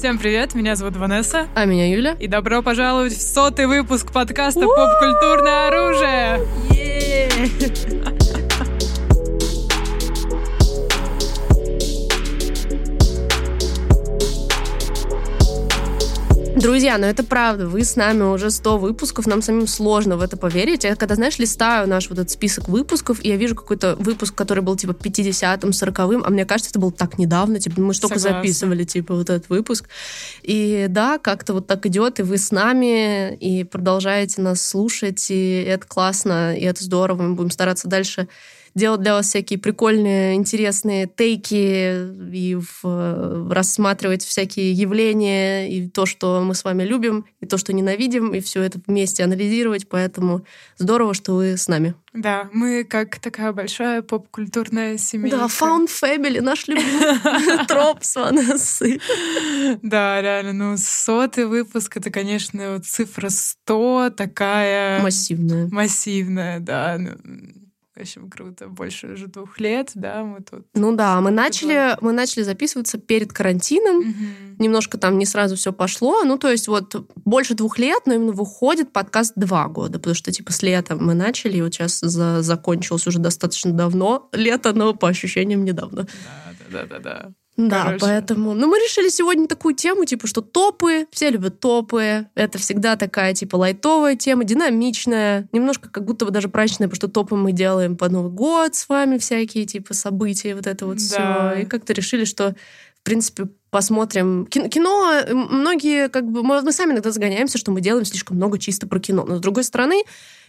Всем привет, меня зовут Ванесса. А меня Юля. И добро пожаловать в сотый выпуск подкаста «Поп-культурное оружие». Друзья, ну это правда, вы с нами уже 100 выпусков, нам самим сложно в это поверить. Я когда, знаешь, листаю наш вот этот список выпусков, и я вижу какой-то выпуск, который был типа 50-м, 40-м, а мне кажется, это был так недавно, типа мы только Согласна. записывали типа вот этот выпуск. И да, как-то вот так идет, и вы с нами, и продолжаете нас слушать, и это классно, и это здорово, мы будем стараться дальше делать для вас всякие прикольные, интересные тейки и в, рассматривать всякие явления и то, что мы с вами любим, и то, что ненавидим, и все это вместе анализировать. Поэтому здорово, что вы с нами. Да, мы как такая большая поп-культурная семейка. Да, Found Family, наш любимый троп с Ванессой. Да, реально, ну, сотый выпуск, это, конечно, цифра 100, такая... Массивная. Массивная, да. Общем, круто. Больше уже двух лет, да, мы тут... Ну да, мы начали, мы начали записываться перед карантином. Мгм. Немножко там не сразу все пошло. Ну, то есть вот больше двух лет, но именно выходит подкаст два года, потому что типа с лета мы начали, и вот сейчас за, закончилось уже достаточно давно. Лето, но по ощущениям недавно. Да, да, да, да. Да, Короче. поэтому... Ну, мы решили сегодня такую тему, типа, что топы, все любят топы. Это всегда такая, типа, лайтовая тема, динамичная, немножко как будто бы даже праздничная, потому что топы мы делаем под Новый год с вами, всякие, типа, события, вот это вот Да. все. И как-то решили, что, в принципе, посмотрим. Кино, многие, как бы, мы, мы сами иногда загоняемся, что мы делаем слишком много чисто про кино. Но, с другой стороны,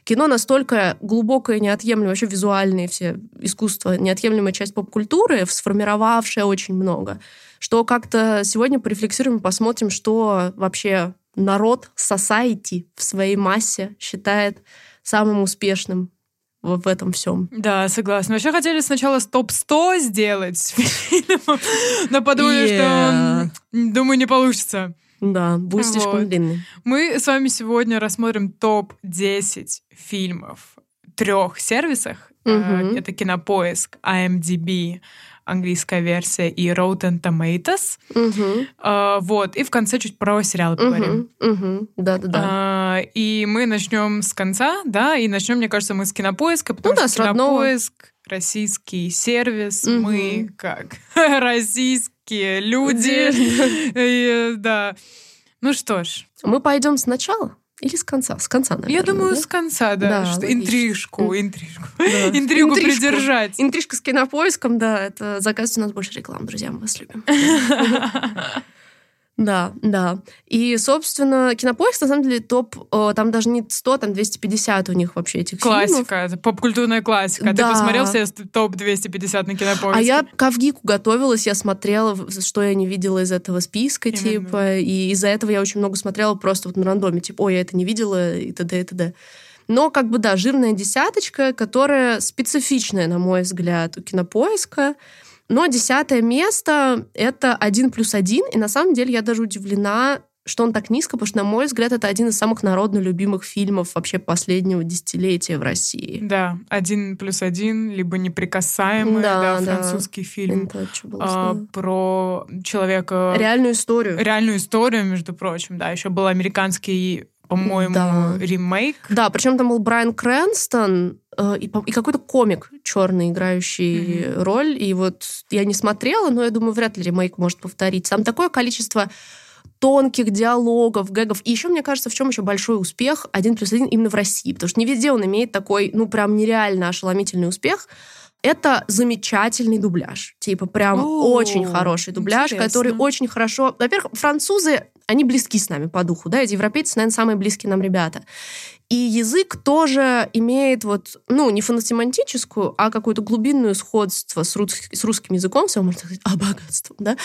кино настолько глубокое, неотъемлемое, вообще визуальные все искусства, неотъемлемая часть поп-культуры, сформировавшая очень много, что как-то сегодня порефлексируем и посмотрим, что вообще народ, society в своей массе считает самым успешным в, этом всем. Да, согласна. Вообще хотели сначала топ-100 сделать но подумали, Yeah. что, думаю, не получится. Да, будет слишком Вот. длинный. Мы с вами сегодня рассмотрим топ-10 фильмов трех сервисах. Э, Это Кинопоиск, IMDb, английская версия, и Rotten Tomatoes. Мгм, Э, Вот, и в конце чуть про сериалы поговорим. мгм, мгм. Да-да-да. А, И мы начнем с конца, да, и начнем, мне кажется, мы с кинопоиска, потому Ну да, что с родного. кинопоиск российский сервис, Мгм. мы как российские люди. Да. Ну что ж, Мы пойдем сначала или с конца? С конца, наверное. я думаю, да? с конца, да, Да, что логично. интрижку, интрижку, Да. интригу Интрижку. придержать. Интрижка с кинопоиском, да, это заказывайте у нас больше рекламы, друзья, мы вас любим. Да, да. И, собственно, кинопоиск, на самом деле, топ, э, там даже не 100, там 250 у них вообще этих фильмов. Классика, это поп-культурная классика. Ты Да. посмотрел все топ-250 на кинопоиске? А я к Авгику готовилась, я смотрела, что я не видела из этого списка, Именно. типа, и из-за этого я очень много смотрела просто вот на рандоме, типа, ой, я это не видела, и т.д. и т.д. Но, как бы, да, жирная десяточка, которая специфичная, на мой взгляд, у кинопоиска. Но десятое место — это один плюс один, и на самом деле я даже удивлена, что он так низко, потому что, на мой взгляд, это один из самых народно любимых фильмов вообще последнего десятилетия в России. Да, один плюс один, либо неприкасаемый, Да, да, да. французский фильм Untouchables, а, да. про человека, Реальную историю. реальную историю, между прочим, да, еще был американский, по-моему, Да. ремейк. Да, причем там был Брайан Крэнстон э, и, и какой-то комик черный, играющий Мгм. роль. И вот я не смотрела, но я думаю, вряд ли ремейк может повторить. Там такое количество тонких диалогов, гэгов. И еще, мне кажется, в чем еще большой успех один плюс один именно в России. Потому что не везде он имеет такой, ну, прям нереально ошеломительный успех. Это замечательный дубляж. Типа прям О, очень хороший дубляж, интересно. который очень хорошо... Во-первых, французы, они близки с нами по духу, да, эти европейцы, наверное, самые близкие нам ребята. И язык тоже имеет вот, ну, не фоносемантическую, а какое-то глубинное сходство с, рус- с русским языком, все можно сказать, а богатством, да.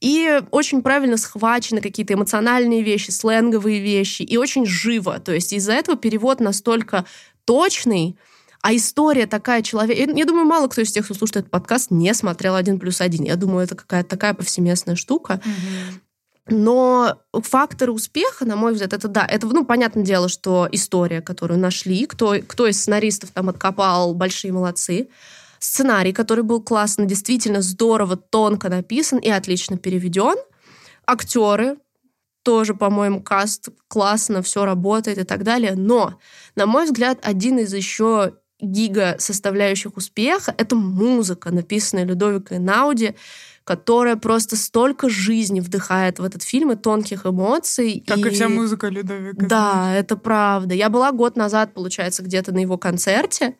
И очень правильно схвачены какие-то эмоциональные вещи, сленговые вещи, и очень живо. То есть из-за этого перевод настолько точный, а история такая человек... Я, думаю, мало кто из тех, кто слушает этот подкаст, не смотрел «Один плюс один». Я думаю, это какая-то такая повсеместная штука. Но факторы успеха, на мой взгляд, это да, это, ну, понятное дело, что история, которую нашли, кто, кто из сценаристов там откопал, большие молодцы. Сценарий, который был классно, действительно здорово, тонко написан и отлично переведен. Актеры, тоже, по-моему, каст классно, все работает и так далее. Но, на мой взгляд, один из еще гига составляющих успеха — это музыка, написанная Людовикой Науди, которая просто столько жизни вдыхает в этот фильм и тонких эмоций. Как и, и вся музыка Людовика. Да, это правда. Я была год назад, получается, где-то на его концерте,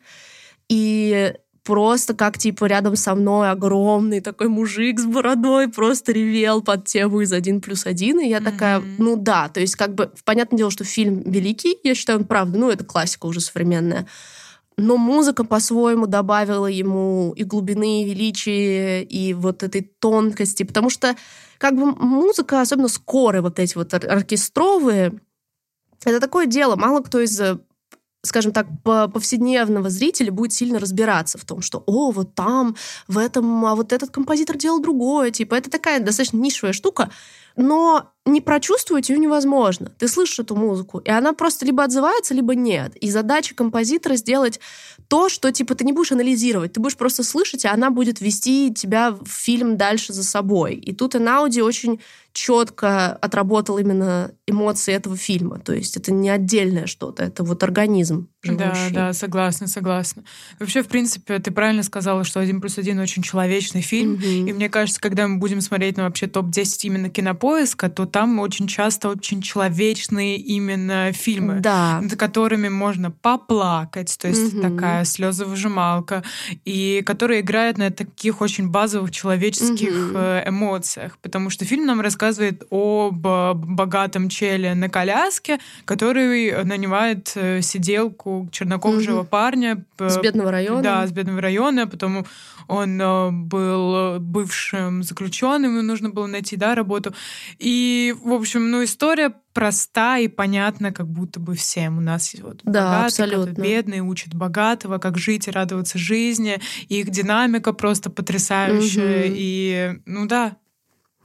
и просто как, типа, рядом со мной огромный такой мужик с бородой просто ревел под тему из «Один плюс один», и я mm-hmm. такая, ну да, то есть как бы, понятное дело, что фильм великий, я считаю, он правда, ну это классика уже современная, но музыка по-своему добавила ему и глубины, и величия, и вот этой тонкости, потому что как бы музыка, особенно скорые вот эти вот оркестровые, это такое дело. Мало кто из скажем так, повседневного зрителя будет сильно разбираться в том, что, о, вот там, в этом, а вот этот композитор делал другое, типа, это такая достаточно нишевая штука, но не прочувствовать ее невозможно. Ты слышишь эту музыку, и она просто либо отзывается, либо нет. И задача композитора сделать то, что типа ты не будешь анализировать, ты будешь просто слышать, и она будет вести тебя в фильм дальше за собой. И тут Энауди очень четко отработал именно эмоции этого фильма. То есть это не отдельное что-то, это вот организм живущий. Да, да, согласна, согласна. Вообще, в принципе, ты правильно сказала, что «Один плюс один» очень человечный фильм. Угу. И мне кажется, когда мы будем смотреть на вообще топ-10 именно кинопоиска, то там очень часто очень человечные именно фильмы, да. над которыми можно поплакать, то есть угу. такая слезовыжималка, и которые играют на таких очень базовых человеческих угу. эмоциях. Потому что фильм нам рассказывает рассказывает об богатом челе на коляске, который нанимает э, сиделку чернокожего угу. парня. С бедного района. Да, с бедного района, потому он э, был бывшим заключенным, ему нужно было найти да, работу. И, в общем, ну, история проста и понятна, как будто бы всем. У нас вот да, богатый, абсолютно. бедный учат богатого, как жить и радоваться жизни. И их динамика просто потрясающая. Угу. И, ну да,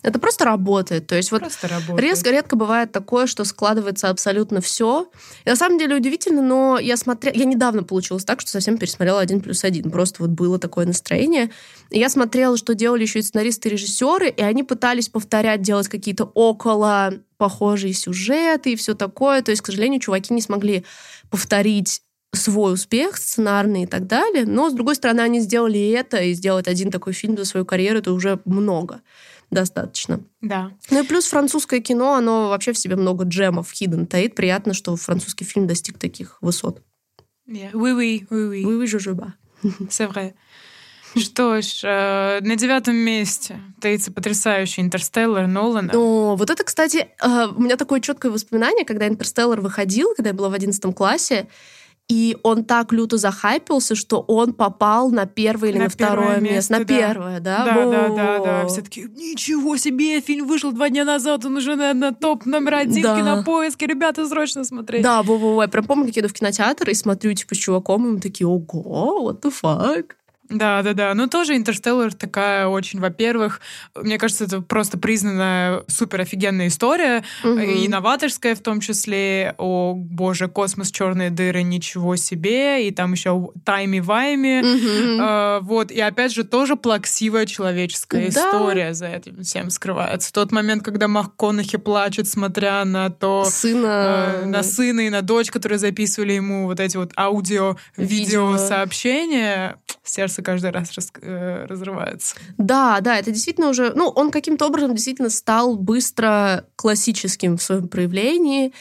это просто работает. То есть вот резко редко бывает такое, что складывается абсолютно все. И на самом деле удивительно, но я смотрела... Я недавно получилось так, что совсем пересмотрела один плюс один. Просто вот было такое настроение. И я смотрела, что делали еще и сценаристы и режиссеры, и они пытались повторять, делать какие-то около похожие сюжеты и все такое. То есть, к сожалению, чуваки не смогли повторить свой успех сценарный и так далее. Но, с другой стороны, они сделали это, и сделать один такой фильм за свою карьеру, это уже много достаточно. Да. Ну и плюс французское кино, оно вообще в себе много джемов, hidden таит. Приятно, что французский фильм достиг таких высот. Yeah. Oui, oui, oui, oui. Oui, oui, bats. C'est vrai. Что ж, э, на девятом месте таится потрясающий «Интерстеллар» Нолана. О, вот это, кстати, э, у меня такое четкое воспоминание, когда «Интерстеллар» выходил, когда я была в одиннадцатом классе, и он так люто захайпился, что он попал на первое или на, на второе место. место. На да. первое, да? Да, да, да, да. Все таки ничего себе, фильм вышел два дня назад, он уже на, на топ номер один да. кинопоиске. Ребята, срочно смотреть. Да, во-во-во. Я прям помню, как я иду в кинотеатр и смотрю, типа, с чуваком, и мы такие, ого, what the fuck? Да, да, да. Ну, тоже «Интерстеллар» такая очень, во-первых, мне кажется, это просто признанная супер офигенная история, угу. и новаторская в том числе. О, боже, космос, черные дыры, ничего себе. И там еще тайми-вайми. Угу. А, вот. И опять же, тоже плаксивая человеческая да. история за этим всем скрывается. Тот момент, когда МакКонахи плачет, смотря на то... Сына. Э, на сына и на дочь, которые записывали ему вот эти вот аудио-видео сообщения. Сердце сердце каждый раз раз, э, разрывается. Да, да, это действительно уже... Ну, он каким-то образом действительно стал быстро классическим в своем проявлении,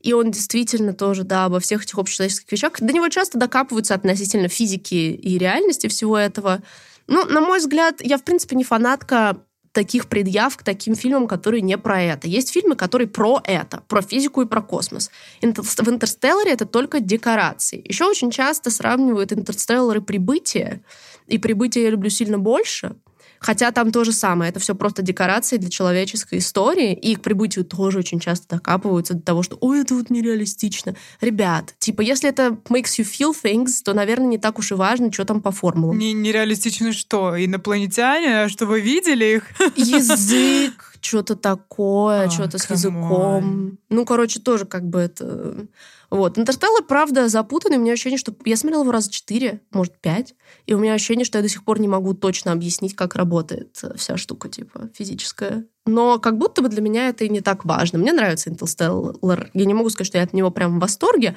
и он действительно тоже, да, обо всех этих общечеловеческих вещах. До него часто докапываются относительно физики и реальности всего этого. Ну, на мой взгляд, я, в принципе, не фанатка таких предъяв к таким фильмам, которые не про это. Есть фильмы, которые про это, про физику и про космос. В «Интерстелларе» это только декорации. Еще очень часто сравнивают «Интерстеллар» «Прибытие», и «Прибытие» я люблю сильно больше, Хотя там то же самое. Это все просто декорации для человеческой истории. И к прибытию тоже очень часто докапываются до того, что «Ой, это вот нереалистично». Ребят, типа, если это makes you feel things, то, наверное, не так уж и важно, что там по формулам. Не, нереалистично что? Инопланетяне? А что вы видели их? Язык, что-то такое, что-то с языком. Ну, короче, тоже как бы это... Вот. Интерстеллар, правда, запутанный. У меня ощущение, что я смотрела его раза четыре, может, пять. И у меня ощущение, что я до сих пор не могу точно объяснить, как работает вся штука, типа, физическая. но как будто бы для меня это и не так важно. Мне нравится Интерстеллар. Я не могу сказать, что я от него прям в восторге,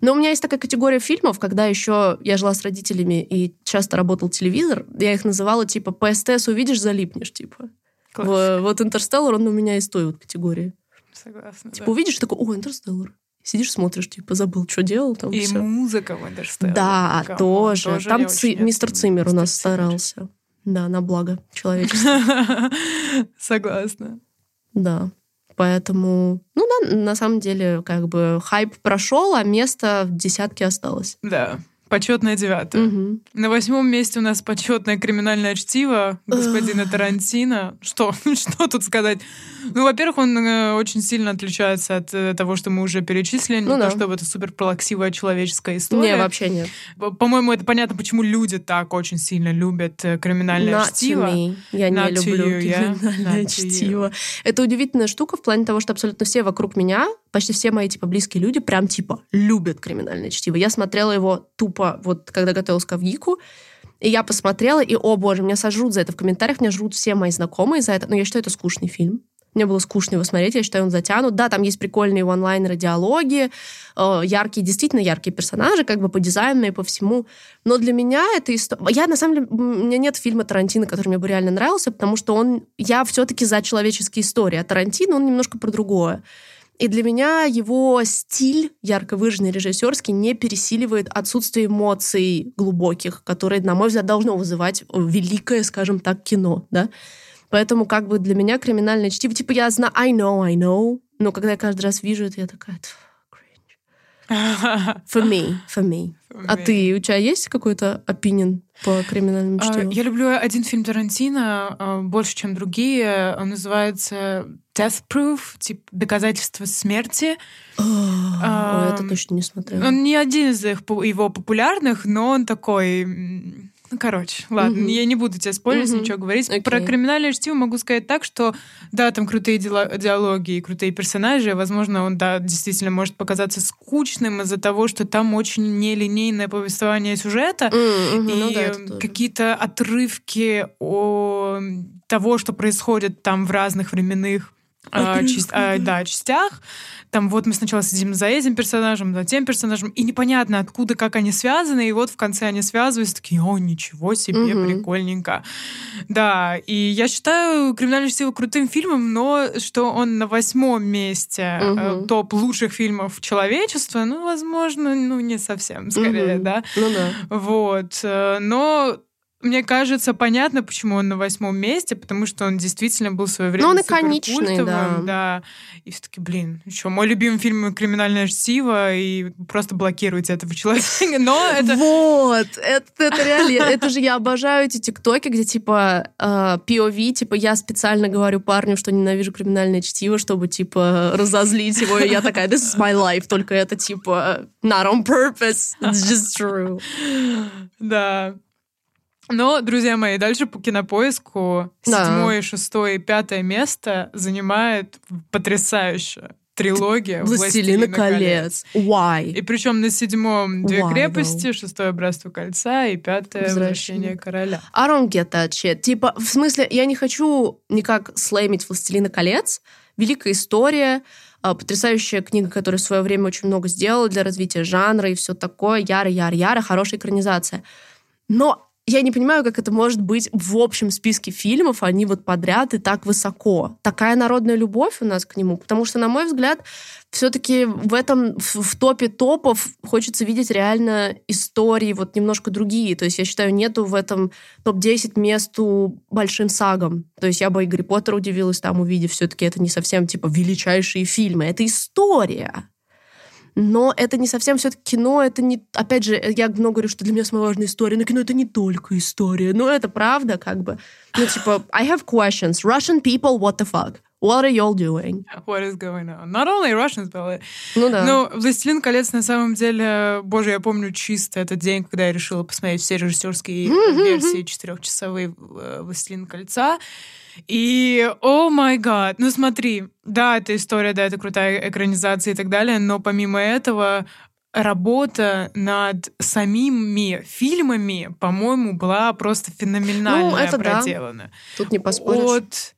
но у меня есть такая категория фильмов, когда еще я жила с родителями и часто работал телевизор, я их называла типа по СТС увидишь, залипнешь, типа. В, вот Интерстеллар, он у меня из той вот категории. Согласна. Типа да. увидишь, такой, о, Интерстеллар. Сидишь, смотришь, типа, забыл, что делал там. И всё. музыка в Интерстелларе. Да, come on, тоже. Там я Ци- мистер. Циммер у нас старался. Да, на благо человечества. Согласна. Да. Поэтому, ну да, на самом деле, как бы хайп прошел, а место в десятке осталось. Да. Почетное девятое. Мгм. На восьмом месте у нас почетное криминальное чтиво господина Тарантино. Что? Что тут сказать? Ну, во-первых, он э, очень сильно отличается от э, того, что мы уже перечислили. Не Ну то, да. чтобы это супер плаксивая человеческая история. Не, вообще нет. По- По-моему, это понятно, почему люди так очень сильно любят э, криминальное Not to чтиво. me. Я не Not to люблю you, yeah? криминальное to you. чтиво. Это удивительная штука в плане того, что абсолютно все вокруг меня, почти все мои типа близкие люди, прям типа любят криминальное чтиво. Я смотрела его тупо, вот когда готовилась к Авгику, и я посмотрела, и, о боже, меня сожрут за это в комментариях, меня жрут все мои знакомые за это, но я считаю, это скучный фильм. Мне было скучно его смотреть, я считаю, он затянут. Да, там есть прикольные онлайнеры, диалоги, э, яркие, действительно яркие персонажи, как бы по дизайну и по всему. Но для меня это история... Я, на самом деле, у меня нет фильма Тарантино, который мне бы реально нравился, потому что он... Я все-таки за человеческие истории, а Тарантино, он немножко про другое. И для меня его стиль, ярко выраженный режиссерский, не пересиливает отсутствие эмоций глубоких, которые, на мой взгляд, должно вызывать великое, скажем так, кино, да. Поэтому как бы для меня криминальное чтиво, типа я знаю, I know, I know, но когда я каждый раз вижу это, я такая, «Тьфу, cringe». For me, for me. А ты, у тебя есть какой-то opinion по криминальному А, чтиву? Я люблю один фильм Тарантино а, больше, чем другие. Он называется Death Proof, типа доказательство смерти. О, это точно не смотрела. Он не один из их, его популярных, но он такой... ну, короче, ладно, Мгм. я не буду тебе спорить, Мгм. ничего говорить. Окей. Про криминальное чтиво могу сказать так, что да, там крутые диалоги и крутые персонажи. Возможно, он, да, действительно может показаться скучным из-за того, что там очень нелинейное повествование сюжета. Мгм, И ну да, какие-то отрывки о того, что происходит там в разных временных а, часть- а, да. частях. Там вот мы сначала сидим за этим персонажем, за тем персонажем, и непонятно, откуда, как они связаны, и вот в конце они связываются, такие, о, ничего себе, Мгм. прикольненько. Да, и я считаю «Криминальное чтиво» крутым фильмом, но что он на восьмом месте Мгм. топ лучших фильмов человечества, ну, возможно, ну, не совсем, скорее, Мгм. да. Ну да. Вот. э, Но мне кажется, понятно, почему он на восьмом месте, потому что он действительно был в свое время Ну, он иконичный, да. да. И все-таки, блин, еще мой любимый фильм «Криминальное чтиво», и просто блокируйте этого человека. Но это... Вот, это, это реально, это же я обожаю эти тиктоки, где типа э, POV, типа я специально говорю парню, что ненавижу криминальное чтиво, чтобы типа разозлить его, и я такая, this is my life, только это типа not on purpose, it's just true. Да. Но, друзья мои, дальше по кинопоиску Да. седьмое, шестое и пятое место занимает потрясающая трилогия Властелина колец. Why? И причем на седьмом две Why, крепости, шестое братство кольца и пятое Возвращение. короля. I don't get that shit. Типа, в смысле, я не хочу никак слеймить «Властелина колец». Великая история, а, потрясающая книга, которая в свое время очень много сделала для развития жанра и все такое. Яро-яро-яро, хорошая экранизация. Но я не понимаю, как это может быть в общем списке фильмов, они вот подряд и так высоко. Такая народная любовь у нас к нему, потому что, на мой взгляд, все-таки в этом, в, в топе топов хочется видеть реально истории вот немножко другие. То есть я считаю, нету в этом топ-10 месту большим сагам. То есть я бы и Гарри Поттера удивилась там, увидев все-таки это не совсем типа величайшие фильмы. Это история. Но это не совсем все-таки кино, это не... Опять же, я много говорю, что для меня самая важная история, но кино — это не только история. Но это правда, как бы. Ну, типа, I have questions. Russian people, what the fuck? What are y'all doing? What is going on? Not only Russians, but... Ну да. Ну, «Властелин колец» на самом деле, боже, я помню чисто этот день, когда я решила посмотреть все режиссерские версии четырехчасовые э, «Властелин кольца». И, о май гад, ну смотри, да, это история, да, это крутая экранизация и так далее, но помимо этого работа над самими фильмами, по-моему, была просто феноменальная Ну, это да. проделана. Тут не поспоришь. От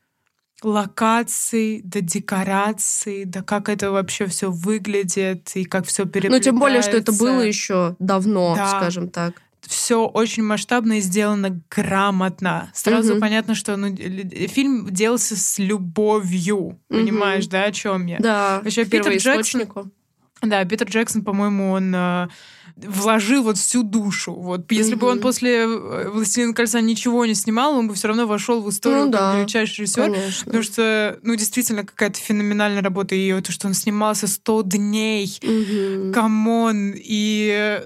локаций, до декораций, да как это вообще все выглядит и как все переплетается. Ну, тем более, что это было еще давно, да. скажем так все очень масштабно и сделано грамотно. Сразу угу. понятно, что ну, фильм делался с любовью. Угу. Понимаешь, да, о чем я? Да. Вообще Питер Джексон. Да, Питер Джексон, по-моему, он э, вложил вот всю душу. Вот если mm бы он после э, «Властелина кольца» ничего не снимал, он бы все равно вошел в историю ну, как да, величайший режиссер. Конечно. Потому что, ну, действительно, какая-то феноменальная работа. И то, что он снимался 100 дней. Come on. mm И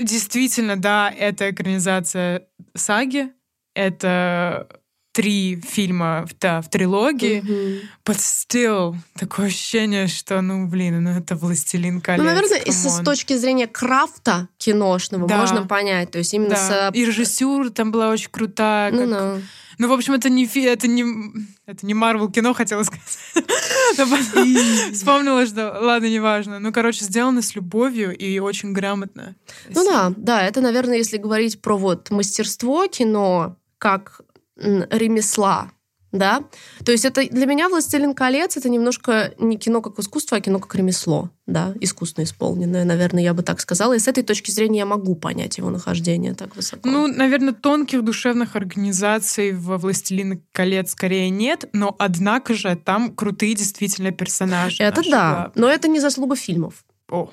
действительно, да, это экранизация саги. Это три фильма в, да, в трилогии, mm-hmm. but still такое ощущение, что, ну, блин, ну это «Властелин колец». Ну, наверное, и с, точки зрения крафта киношного да. можно понять, то есть именно да. с... И режиссура там была очень крутая. Ну, как... no. Ну, в общем, это не это не это не Марвел кино, хотела сказать. Вспомнила, что ладно, неважно. Ну, короче, сделано с любовью и очень грамотно. Ну да, да, это, наверное, если говорить про вот мастерство кино, как ремесла, да. То есть это для меня «Властелин колец» — это немножко не кино как искусство, а кино как ремесло, да, искусственно исполненное, наверное, я бы так сказала. И с этой точки зрения я могу понять его нахождение так высоко. Ну, наверное, тонких душевных организаций в «Властелин колец» скорее нет, но, однако же, там крутые действительно персонажи. Это да, главные. но это не заслуга фильмов. О,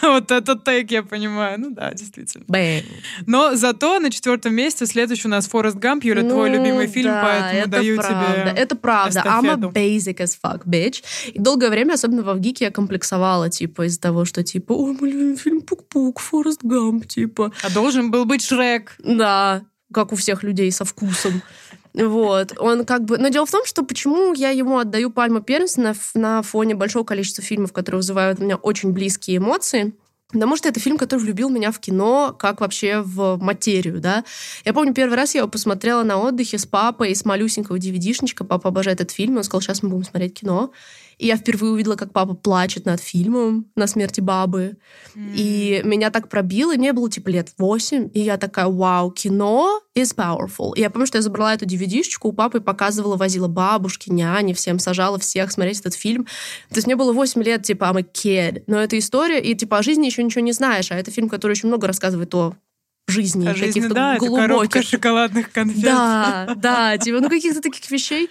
вот этот тейк я понимаю. Ну да, действительно. Бэм. Но зато на четвертом месте следующий у нас Форест Гамп. Юля, ну, твой любимый фильм, да, поэтому даю правда. тебе Это правда. Эстафету. I'm a basic as fuck, bitch. И долгое время, особенно во ВГИКе, я комплексовала, типа, из-за того, что, типа, о, мой любимый фильм Пук-Пук, Форест Гамп, типа. А должен был быть Шрек. Да, как у всех людей со вкусом. Вот. Он как бы... Но дело в том, что почему я ему отдаю пальму первенства на, на фоне большого количества фильмов, которые вызывают у меня очень близкие эмоции. Потому что это фильм, который влюбил меня в кино, как вообще в материю, да. Я помню, первый раз я его посмотрела на отдыхе с папой, с малюсенького DVD-шничка. Папа обожает этот фильм, он сказал, сейчас мы будем смотреть кино. И я впервые увидела, как папа плачет над фильмом «На смерти бабы». Mm. И меня так пробило, и мне было типа лет восемь, и я такая, вау, кино is powerful. И я помню, что я забрала эту DVD-шечку у папы, показывала, возила бабушки, няни, всем сажала всех смотреть этот фильм. То есть мне было восемь лет, типа, I'm a kid. Но это история, и типа о жизни еще ничего не знаешь, а это фильм, который очень много рассказывает о жизни, о каких-то да, глубоких. Это шоколадных конфет. Да, да, типа, ну каких-то таких вещей.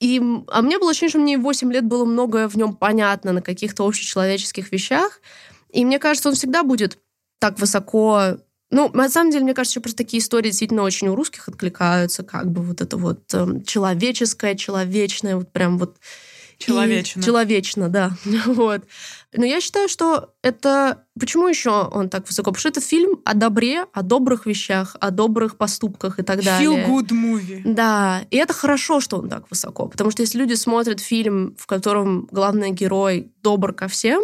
И, а мне было ощущение, что мне 8 лет было многое в нем понятно на каких-то общечеловеческих вещах. И мне кажется, он всегда будет так высоко ну, на самом деле, мне кажется, что просто такие истории действительно очень у русских откликаются, как бы вот это вот э, человеческое, человечное, вот прям вот Человечно. И человечно, да. вот. Но я считаю, что это... Почему еще он так высоко? Потому что это фильм о добре, о добрых вещах, о добрых поступках и так далее. Feel good movie. Да. И это хорошо, что он так высоко. Потому что если люди смотрят фильм, в котором главный герой добр ко всем,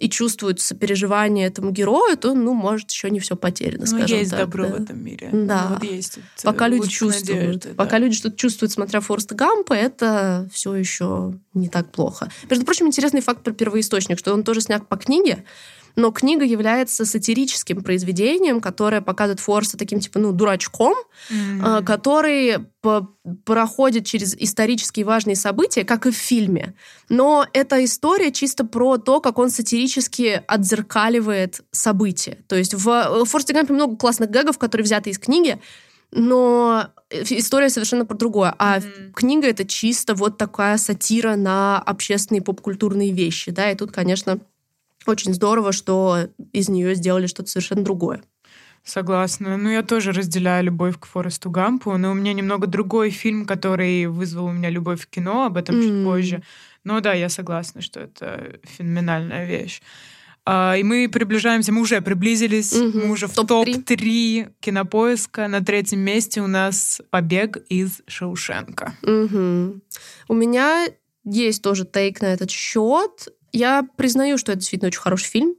и чувствуют сопереживание этому герою, то, ну, может, еще не все потеряно, ну, скажем есть так. добро да. в этом мире. Да. Ну, вот есть пока люди чувствуют, надежды, пока да. люди что-то чувствуют, смотря Форст Гампа, это все еще не так плохо. Между прочим, интересный факт про первоисточник, что он тоже снят по книге, но книга является сатирическим произведением, которое показывает Форста таким, типа, ну, дурачком, mm-hmm. который проходит через исторические важные события, как и в фильме. Но эта история чисто про то, как он сатирически отзеркаливает события. То есть в Форсте Гампе много классных гэгов, которые взяты из книги, но история совершенно про другое. А mm-hmm. книга это чисто вот такая сатира на общественные попкультурные вещи, да, и тут, конечно, очень здорово, что из нее сделали что-то совершенно другое. Согласна. Ну, я тоже разделяю любовь к Форесту Гампу, но у меня немного другой фильм, который вызвал у меня любовь к кино, об этом mm. чуть позже. Но да, я согласна, что это феноменальная вещь. А, и мы приближаемся, мы уже приблизились, mm-hmm. мы уже в топ-3 топ кинопоиска. На третьем месте у нас «Побег из Шаушенка». Mm-hmm. У меня есть тоже тейк на этот счет. Я признаю, что это действительно очень хороший фильм,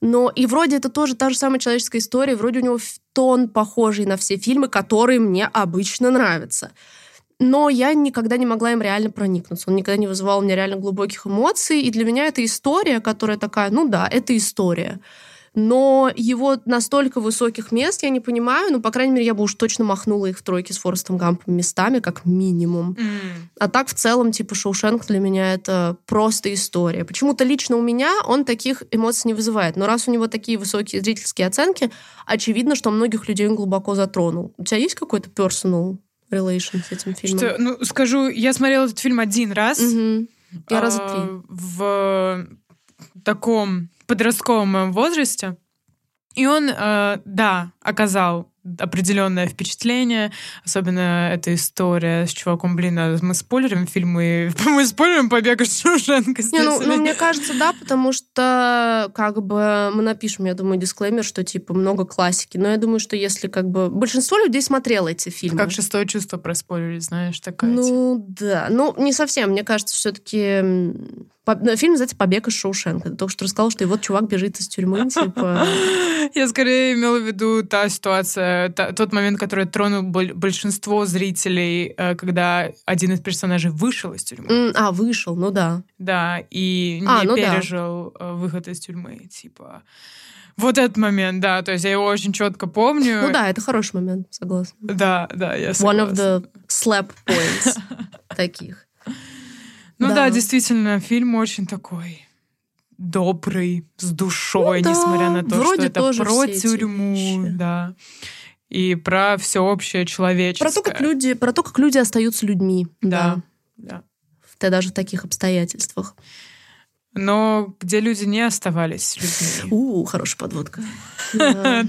но и вроде это тоже та же самая человеческая история, вроде у него тон похожий на все фильмы, которые мне обычно нравятся. Но я никогда не могла им реально проникнуться. Он никогда не вызывал у меня реально глубоких эмоций. И для меня это история, которая такая, ну да, это история. Но его настолько высоких мест я не понимаю, ну, по крайней мере, я бы уж точно махнула их в тройке с Форестом Гампом местами, как минимум. М. А так, в целом, типа, Шоушенк для меня это просто история. Почему-то лично у меня он таких эмоций не вызывает. Но раз у него такие высокие зрительские оценки, очевидно, что многих людей он глубоко затронул. У тебя есть какой-то personal relation с этим фильмом? Что, ну, скажу, я смотрела этот фильм один раз. Мгм. Я а, раза три. В таком подростковом моем возрасте. И он, э, да, оказал определенное впечатление. Особенно эта история с чуваком, блин, а мы спойлерим фильмы, мы спойлерим «Побег из Шоушенка» Не, ну, ну, мне кажется, да, потому что как бы мы напишем, я думаю, дисклеймер, что типа много классики. Но я думаю, что если как бы большинство людей смотрело эти фильмы. Как шестое чувство проспойлерили, знаешь, такая. типа. Ну да, ну не совсем. Мне кажется, все-таки фильм называется «Побег из Шоушенка». Ты только что рассказал, что и вот чувак бежит из тюрьмы, типа. Я скорее имела в виду та ситуация, та- тот момент, который тронул боль- большинство зрителей, э, когда один из персонажей вышел из тюрьмы. А, вышел, ну да. Да, и не А, ну да. пережил э, выход из тюрьмы. Типа. Вот этот момент, да. То есть я его очень четко помню. Ну да, это хороший момент, согласна. Да, да, я One of согласна. the slap points таких. Ну да. да. действительно, фильм очень такой добрый, с душой, Ну да, несмотря на то, вроде что это про тюрьму, вещи. да. И про всеобщее человеческое. Про то, как люди, про то, как люди остаются людьми. Да. Да. Да. Даже в таких обстоятельствах. Но где люди не оставались людьми. У, хорошая подводка.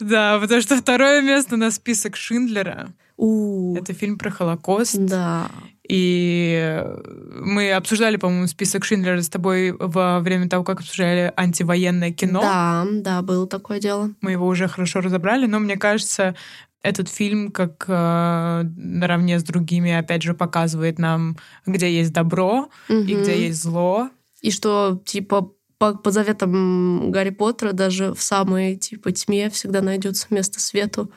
Да. Потому что второе место на список Шиндлера. Это фильм про Холокост. да. И мы обсуждали, по-моему, список Шиндлера с тобой во время того, как обсуждали антивоенное кино. Да, да, было такое дело. Мы его уже хорошо разобрали, но мне кажется, этот фильм, как э, наравне с другими, опять же, показывает нам, где есть добро и Мгм. где есть зло. И что, типа, по, по заветам Гарри Поттера даже в самой, типа, тьме всегда найдется место свету.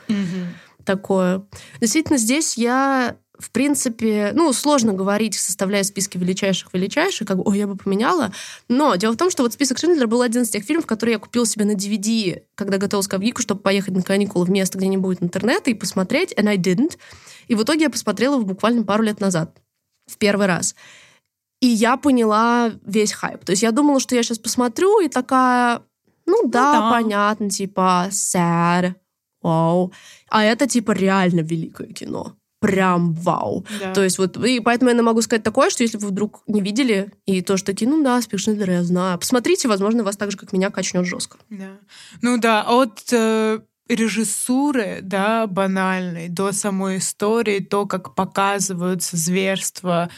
такое. Действительно, здесь я, в принципе, ну, сложно говорить, составляя списки величайших-величайших, как бы, ой, я бы поменяла. Но дело в том, что вот список Шиндлера был один из тех фильмов, которые я купила себе на DVD, когда готовилась к Авгику, чтобы поехать на каникулы в место, где не будет интернета, и посмотреть, and I didn't. И в итоге я посмотрела его буквально пару лет назад, в первый раз. И я поняла весь хайп. То есть я думала, что я сейчас посмотрю, и такая, ну да, да. понятно, типа sad, вау. А это типа реально великое кино. Прям вау. Да. То есть вот, и поэтому я могу сказать такое, что если вы вдруг не видели, и тоже такие, ну да, Спик Шиндлера я знаю, посмотрите, возможно, вас так же, как меня, качнет жестко. Да. Ну да, от э, режиссуры, да, банальной, до самой истории, то, как показываются зверства,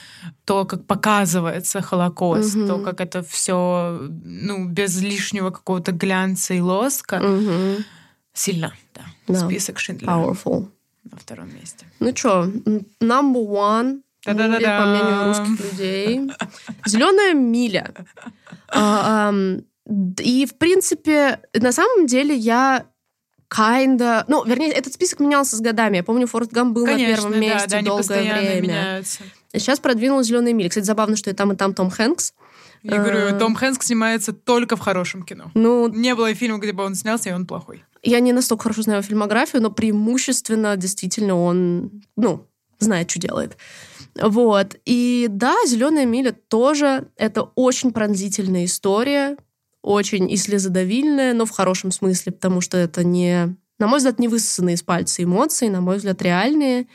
то, как показывается Холокост, Мгм. то, как это все, ну, без лишнего какого-то глянца и лоска. Мгм. Сильно, да. Да. Список Шиндлера Powerful. На втором месте. Ну что, number one, Да-да-да-да. по мнению русских людей. Зеленая миля. А, д- И, в принципе, на самом деле я kinda... Ну, вернее, этот список менялся с годами. Я помню, Форест Гамп был Конечно, на первом да, месте да, долгое время. меняются. Сейчас продвинул «Зеленая миля». Кстати, забавно, что и там, и там Том Хэнкс. Я говорю, Э. Том Хэнкс снимается только в хорошем кино. Ну, Не было фильма, где бы он снялся, и он плохой. Я не настолько хорошо знаю фильмографию, но преимущественно действительно он, ну, знает, что делает. Вот. И да, «Зеленая миля» тоже это очень пронзительная история, очень и слезодавильная, но в хорошем смысле, потому что это не, на мой взгляд, не высосанные из пальца эмоции, на мой взгляд, реальные.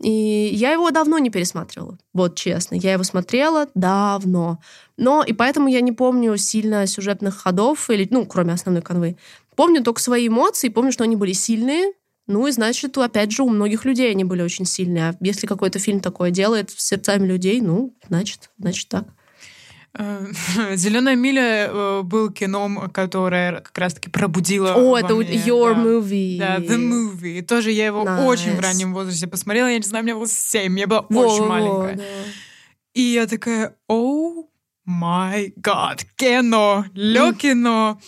И я его давно не пересматривала, вот честно. Я его смотрела давно. Но и поэтому я не помню сильно сюжетных ходов, или, ну, кроме основной канвы. Помню только свои эмоции, помню, что они были сильные. Ну и значит, опять же, у многих людей они были очень сильные. А если какой-то фильм такое делает с сердцами людей, ну, значит, значит так. Зеленая миля э, был кином, которое как раз-таки пробудило. О, это мне, your да. movie. Да, The Movie. Тоже я его Nice. очень в раннем возрасте посмотрела. Я не знаю, мне было 7, я была Во, очень маленькая. да. И я такая, о май гад, кино, лё кино.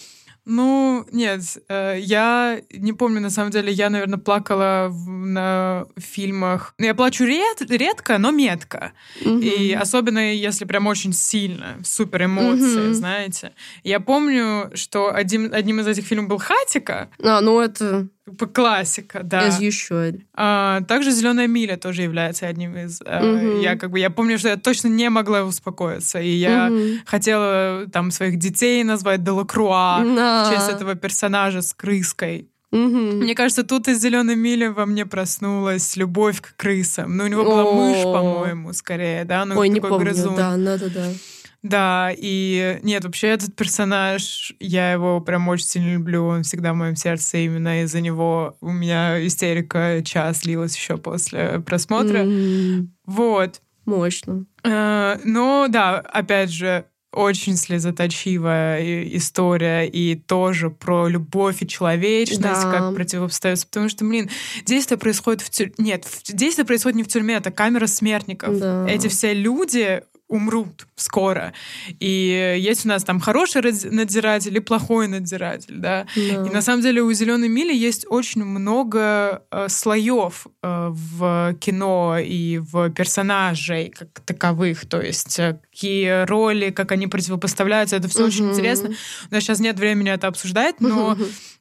Ну, нет, э, я не помню, на самом деле, я, наверное, плакала в, на фильмах. Ну, я плачу ред, редко, но метко. Mm-hmm. И особенно, если прям очень сильно, супер эмоции, mm-hmm. знаете. Я помню, что один, одним из этих фильмов был «Хатика». А, ну это классика, да. As you should. А, также «Зеленая миля» тоже является одним из... Mm-hmm. я как бы, я помню, что я точно не могла успокоиться, и я mm-hmm. хотела там своих детей назвать Делакруа no. в честь этого персонажа с крыской. Mm-hmm. Мне кажется, тут из зеленой мили во мне проснулась любовь к крысам. Ну, у него была oh. мышь, по-моему, скорее, да? Ну, Ой, не помню, грызун. да, да-да-да. Да, и нет, вообще этот персонаж, я его прям очень сильно люблю, он всегда в моем сердце, именно из-за него у меня истерика час длилась еще после просмотра. Mm-hmm. Вот. Мощно. Э, но да, опять же, очень слезоточивая история и тоже про любовь и человечность, да. как противопоставиться. Потому что, блин, действие происходит в тюрьме. Нет, действие происходит не в тюрьме, это камера смертников. Да. Эти все люди умрут скоро. И есть у нас там хороший надзиратель и плохой надзиратель, да. да. И на самом деле у зеленой мили есть очень много э, слоев э, в кино и в персонажей как таковых. То есть э, какие роли, как они противопоставляются, это все угу. очень интересно. У нас сейчас нет времени это обсуждать, но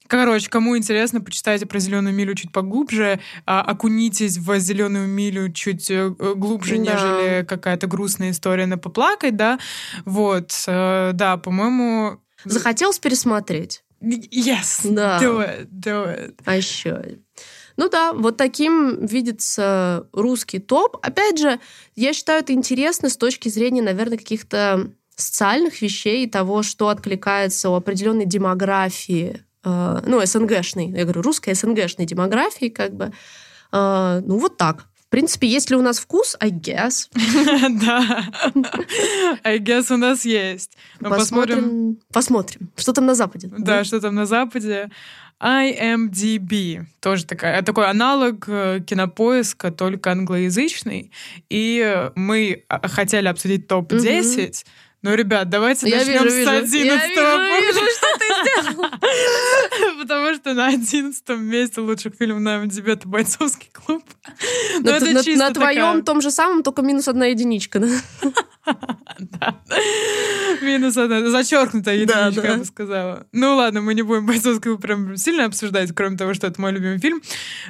Короче, кому интересно, почитайте про зеленую милю чуть поглубже, а, окунитесь в зеленую милю чуть э, глубже, да. нежели какая-то грустная история на поплакать, да. Вот, э, да, по-моему. Захотелось пересмотреть. Yes, да. do it, do it. А еще. Ну да, вот таким видится русский топ. Опять же, я считаю это интересно с точки зрения, наверное, каких-то социальных вещей, того, что откликается у определенной демографии Э, ну, СНГшной, я говорю, русской СНГшной демографии, как бы, э, ну, вот так. В принципе, есть ли у нас вкус, I guess. Да, I guess у нас есть. посмотрим, посмотрим, что там на Западе. Да, что там на Западе. IMDb, тоже такая, такой аналог э, кинопоиска, только англоязычный. И мы хотели обсудить топ-10, ну, ребят, давайте я начнем вижу, с вижу. 11 Я вижу, вижу, что ты сделал. Потому что на 11 месте лучших фильмов на MDB это «Бойцовский клуб». Но это на, на твоем том же самом, только минус одна единичка, да? Минус одна. Зачеркнутая единичка, я бы сказала. Ну ладно, мы не будем бойцовского прям сильно обсуждать, кроме того, что это мой любимый фильм.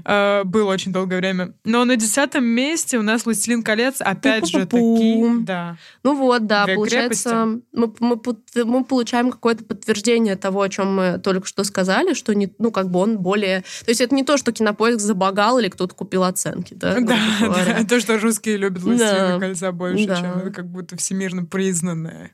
А, был очень долгое время. Но на десятом месте у нас «Властелин колец», опять же таки. Да. Ну вот, да, получается, мы, мы, мы получаем какое-то подтверждение того, о чем мы только что сказали, что не, ну как бы он более... То есть это не то, что кинопоиск забагал или кто-то купил оценки, да? Да, да то, что русские любят «Властелина кольца» больше, чем как будто всемирно признанное.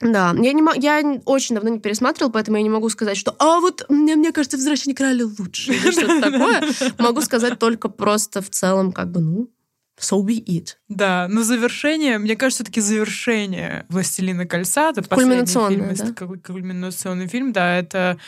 Да, я, не, я очень давно не пересматривала, поэтому я не могу сказать, что «А вот мне, мне кажется, «Возвращение короля» лучше» или что-то такое. Могу сказать только просто в целом, как бы, ну, So be it. Да, но завершение, мне кажется, все-таки завершение «Властелина кольца», это последний фильм, да? кульминационный фильм, да, это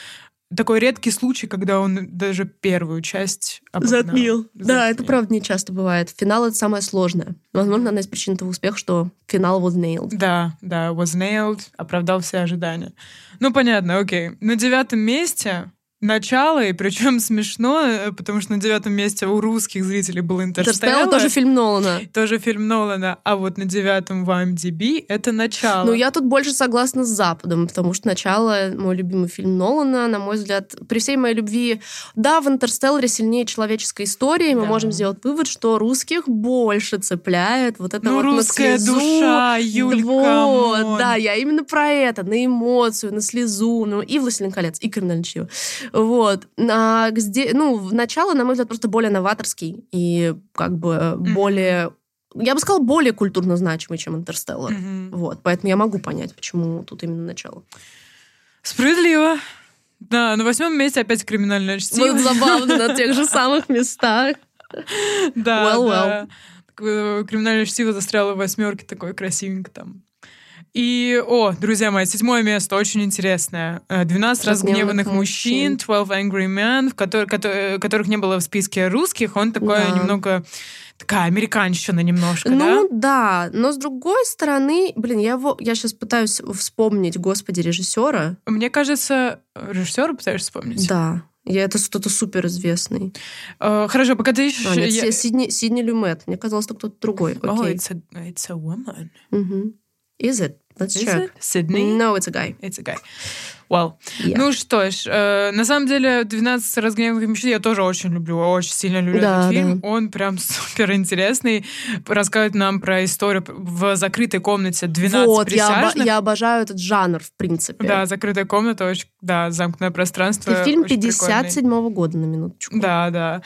такой редкий случай, когда он даже первую часть обогнал. Затмил. Затмил. Да, это правда не часто бывает. Финал — это самое сложное. Возможно, одна из причин того успеха, что финал was nailed. Да, да, was nailed, оправдал все ожидания. Ну, понятно, окей. На девятом месте начало, и причем смешно, э, потому что на девятом месте у русских зрителей был «Интерстеллар». «Интерстеллар» тоже фильм Нолана. Тоже фильм Нолана. А вот на девятом в IMDb это «Начало». Ну, я тут больше согласна с Западом, потому что «Начало» — мой любимый фильм Нолана, на мой взгляд. При всей моей любви, да, в «Интерстелларе» сильнее человеческая история, и мы да. можем сделать вывод, что русских больше цепляет вот это ну, вот русская на слезу. душа, Юлька, Вот, да, я именно про это, на эмоцию, на слезу, ну, и «Властелин колец», и «Криминальное чтиво». Вот. А где, ну, начало, на мой взгляд, просто более новаторский и как бы mm-hmm. более я бы сказала, более культурно значимый, чем «Интерстеллар». Mm-hmm. Вот, поэтому я могу понять, почему тут именно начало. Справедливо. Да, на восьмом месте опять криминальное чтиво. Вот забавно, на тех же самых местах. Да, well, да. Well. Криминальное чтиво застряло в восьмерке, такой красивенько там. И, о, друзья мои, седьмое место очень интересное. 12 э, разгневанных мужчин, 12 Angry Men, в который, который, которых не было в списке русских. Он такой да. немного такая американщина немножко, Ну да? да, но с другой стороны, блин, я, его, я сейчас пытаюсь вспомнить, господи, режиссера. Мне кажется, режиссера пытаешься вспомнить? Да. Я это кто-то супер известный. Э, хорошо, пока ты ищешь... А, нет, я- Сидни, Сидни Люмет. Мне казалось, это кто-то другой. Oh, Окей. it's a, it's a woman. Мгм. Is it? Let's Is check. it? Sydney? No, it's a guy. It's a guy. Well. Yeah. Ну что ж, э, на самом деле «12 разгневанных мужчин» я тоже очень люблю, очень сильно люблю Да, этот фильм. да. Он прям супер интересный. Рассказывает нам про историю в закрытой комнате 12 вот, я, оба- присяжных. я обожаю этот жанр, в принципе. Да, закрытая комната, очень, да, замкнутое пространство. И фильм очень прикольный. 57 года, на минуточку. Да, да.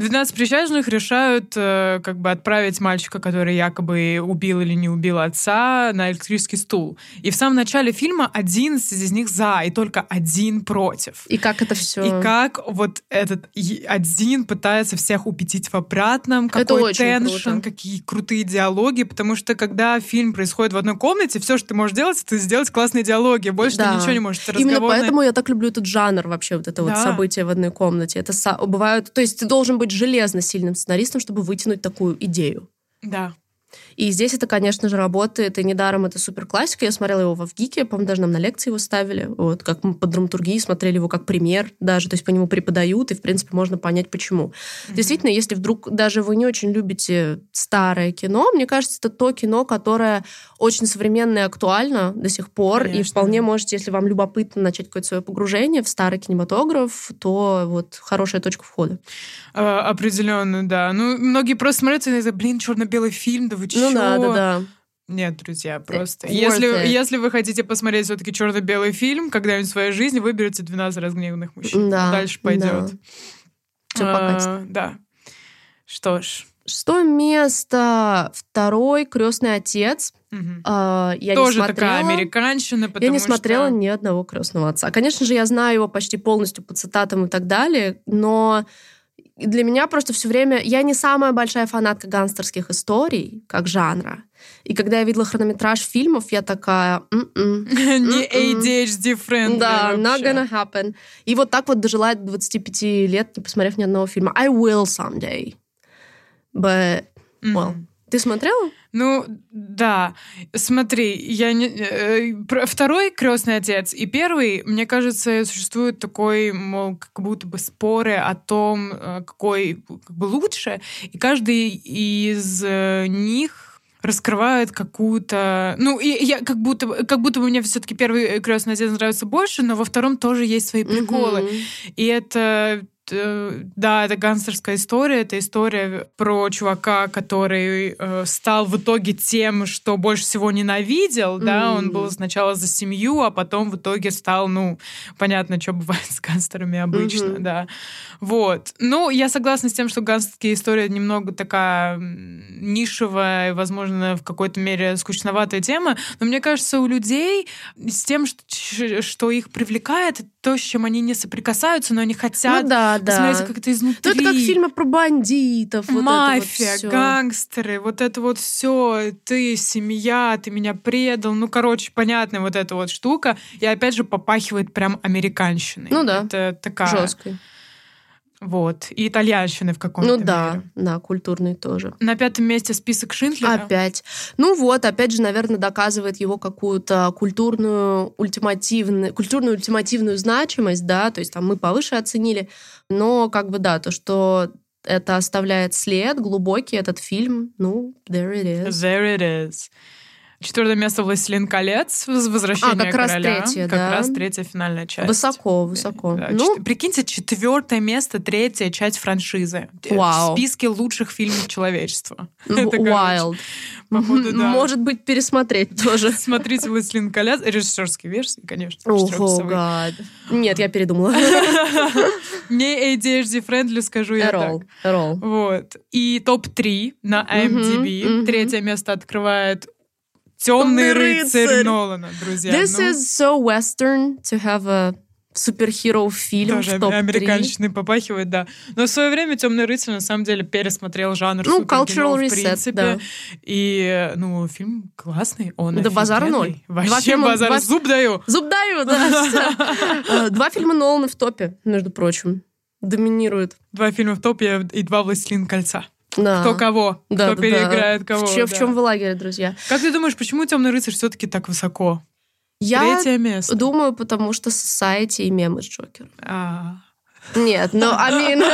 12 присяжных решают э, как бы отправить мальчика, который якобы убил или не убил отца, на электрический стул. И в самом начале фильма 11 из них за, и только один против. И как это все... И как вот этот один пытается всех убедить в обратном, какой теншн, какие крутые диалоги, потому что когда фильм происходит в одной комнате, все, что ты можешь делать, это сделать классные диалоги, больше Да. ты ничего не можешь. Это Именно разговорные- поэтому я так люблю этот жанр вообще, вот это вот Да. событие в одной комнате. Это са- бывают... То есть ты должен быть железно сильным сценаристом, чтобы вытянуть такую идею. Да. И здесь это, конечно же, работает, и недаром это супер классика. Я смотрела его во ВГИКе, по-моему, даже нам на лекции его ставили. Вот, как мы по драматургии смотрели его как пример даже, то есть по нему преподают, и, в принципе, можно понять, почему. Действительно, если вдруг даже вы не очень любите старое кино, мне кажется, это то кино, которое очень современное и актуально до сих пор, и Конечно. вполне можете, если вам любопытно начать какое-то свое погружение в старый кинематограф, то вот хорошая точка входа. А, определенно, да. Ну, многие просто смотрят и это, блин, черно-белый фильм, да вы чё? Ну да, да, да. Нет, друзья, просто. Worth Если, it. если вы хотите посмотреть все-таки черно-белый фильм когда-нибудь в своей жизни, выберите 12 разгневанных мужчин. Да, Дальше пойдет. да. Качеству. Да. Что ж. Шестое место. Второй крестный отец. А, я Тоже не такая смотрела. американщина, потому Я не смотрела что... ни одного крестного отца. Конечно же, я знаю его почти полностью по цитатам и так далее, но для меня просто все время... Я не самая большая фанатка гангстерских историй, как жанра. И когда я видела хронометраж фильмов, я такая... «М-м». Не М-м. ADHD friendly Да, not gonna happen. И вот так вот дожила до 25 лет, не посмотрев ни одного фильма. I will someday. But, well. Ты смотрела? Ну, да. Смотри, я не... э, Второй крестный отец и первый, мне кажется, существует такой, мол, как будто бы споры о том, э, какой как бы лучше, и каждый из э, них раскрывает какую-то... Ну, и я как будто, как будто бы мне все-таки первый крестный отец нравится больше, но во втором тоже есть свои приколы. Мгм. И это да, это гангстерская история. Это история про чувака, который э, стал в итоге тем, что больше всего ненавидел. Да, он был сначала за семью, а потом в итоге стал, ну, понятно, что бывает с гангстерами обычно, Мгм. да. Вот. Ну, я согласна с тем, что гангстерская история немного такая нишевая, возможно, в какой-то мере скучноватая тема, но мне кажется, у людей с тем, что, что их привлекает, то, с чем они не соприкасаются, но они хотят Ну да, да. посмотреть как это изнутри. Ну, это как фильмы про бандитов. вот это вот Мафия, всё. гангстеры, вот это вот все, ты семья, ты меня предал, ну короче, понятная вот эта вот штука, и опять же попахивает прям американщиной. Ну да. это такая, Жесткой. Вот, и итальянщины в каком-то Ну да, мере. да, культурный тоже. На пятом месте список Шиндлера. Опять. Ну вот, опять же, наверное, доказывает его какую-то культурную ультимативную, культурную ультимативную значимость, да, то есть там мы повыше оценили, но как бы да, то, что это оставляет след глубокий, этот фильм, ну, there it is. There it is. Четвертое место «Властелин колец», «Воз- «Возвращение А, как раз короля». третье, как да. раз третья финальная часть. Высоко, высоко. Да, ну, чет- Прикиньте, четвертое место, третья часть франшизы. Вау. В списке лучших фильмов человечества. Это, короче, wild. походу, да. Может быть, пересмотреть тоже. Смотрите «Властелин колец», режиссерские версии, конечно. Ого, гад. Нет, я передумала. Не ADHD friendly, скажу я так. Эрол. Вот. И топ-3 на IMDb. Третье место открывает «Темный «Темный рыцарь» рыцарь. Нолана, друзья. This Ну, is so western to have a superhero фильм Тоже в топ-3. американщиной попахивает, да. Но в свое время «Темный рыцарь» на самом деле пересмотрел жанр Ну, супергероев, cultural в reset, принципе. да. И, ну, фильм классный, он Да офигенный. ноль. Два Вообще фильма, базар, два- зуб даю. Зуб даю, да. Э, Два фильма Нолана в топе, между прочим. Доминируют. Два фильма в топе и два «Властелин кольца». Да. кто кого, Да, кто да, переиграет да. кого. В, в да. чем вы лагере, друзья? Как ты думаешь, почему темный рыцарь все-таки так высоко? Я Третье место. думаю, потому что Society и мемы с Джокером. А. Нет, ну, I mean...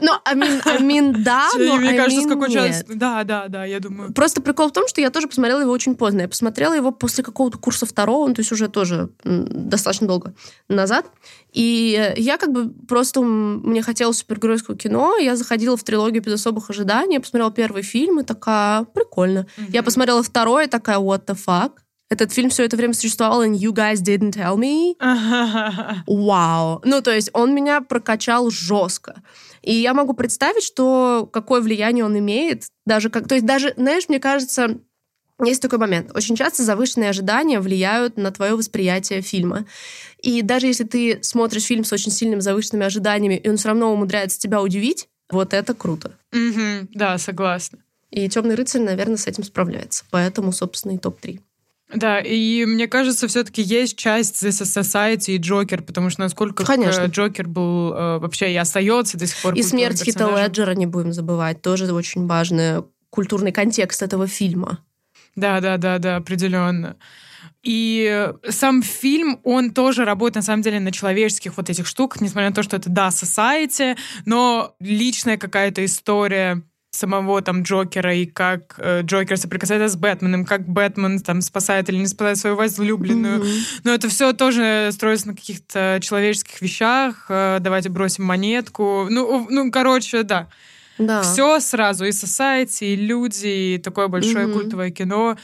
Ну, I mean, да, но Мне I кажется, с какой час. Да, да, да, я думаю. Просто прикол в том, что я тоже посмотрела его очень поздно. Я посмотрела его после какого-то курса второго, ну, то есть уже тоже достаточно долго назад. И я как бы просто... Мне хотелось супергеройского кино. Я заходила в трилогию без особых ожиданий. Я посмотрела первый фильм и такая, прикольно. Я посмотрела второй такая, what the fuck? Этот фильм все это время существовал, and you guys didn't tell me. Вау. Ну, то есть он меня прокачал жестко. И я могу представить, что какое влияние он имеет. Даже как, то есть даже, знаешь, мне кажется, есть такой момент. Очень часто завышенные ожидания влияют на твое восприятие фильма. И даже если ты смотришь фильм с очень сильными завышенными ожиданиями, и он все равно умудряется тебя удивить, вот это круто. Мгм, Да, согласна. И Темный рыцарь, наверное, с этим справляется. Поэтому, собственно, и топ-3. Да, и мне кажется, все-таки есть часть The Society и Джокер, потому что насколько Конечно. э, Джокер был э, вообще и остается до сих пор И смерть Хита персонажем. Леджера не будем забывать. Тоже очень важный культурный контекст этого фильма. Да, да, да, да, определенно. И сам фильм, он тоже работает, на самом деле, на человеческих вот этих штуках, несмотря на то, что это, да, society, но личная какая-то история самого там Джокера и как э, Джокер соприкасается с Бэтменом, как Бэтмен там спасает или не спасает свою возлюбленную. Мгм. Но это все тоже строится на каких-то человеческих вещах. Э, Давайте бросим монетку. Ну, ну короче, да. Да. Все сразу. И society, и люди, и такое большое Мгм. культовое кино.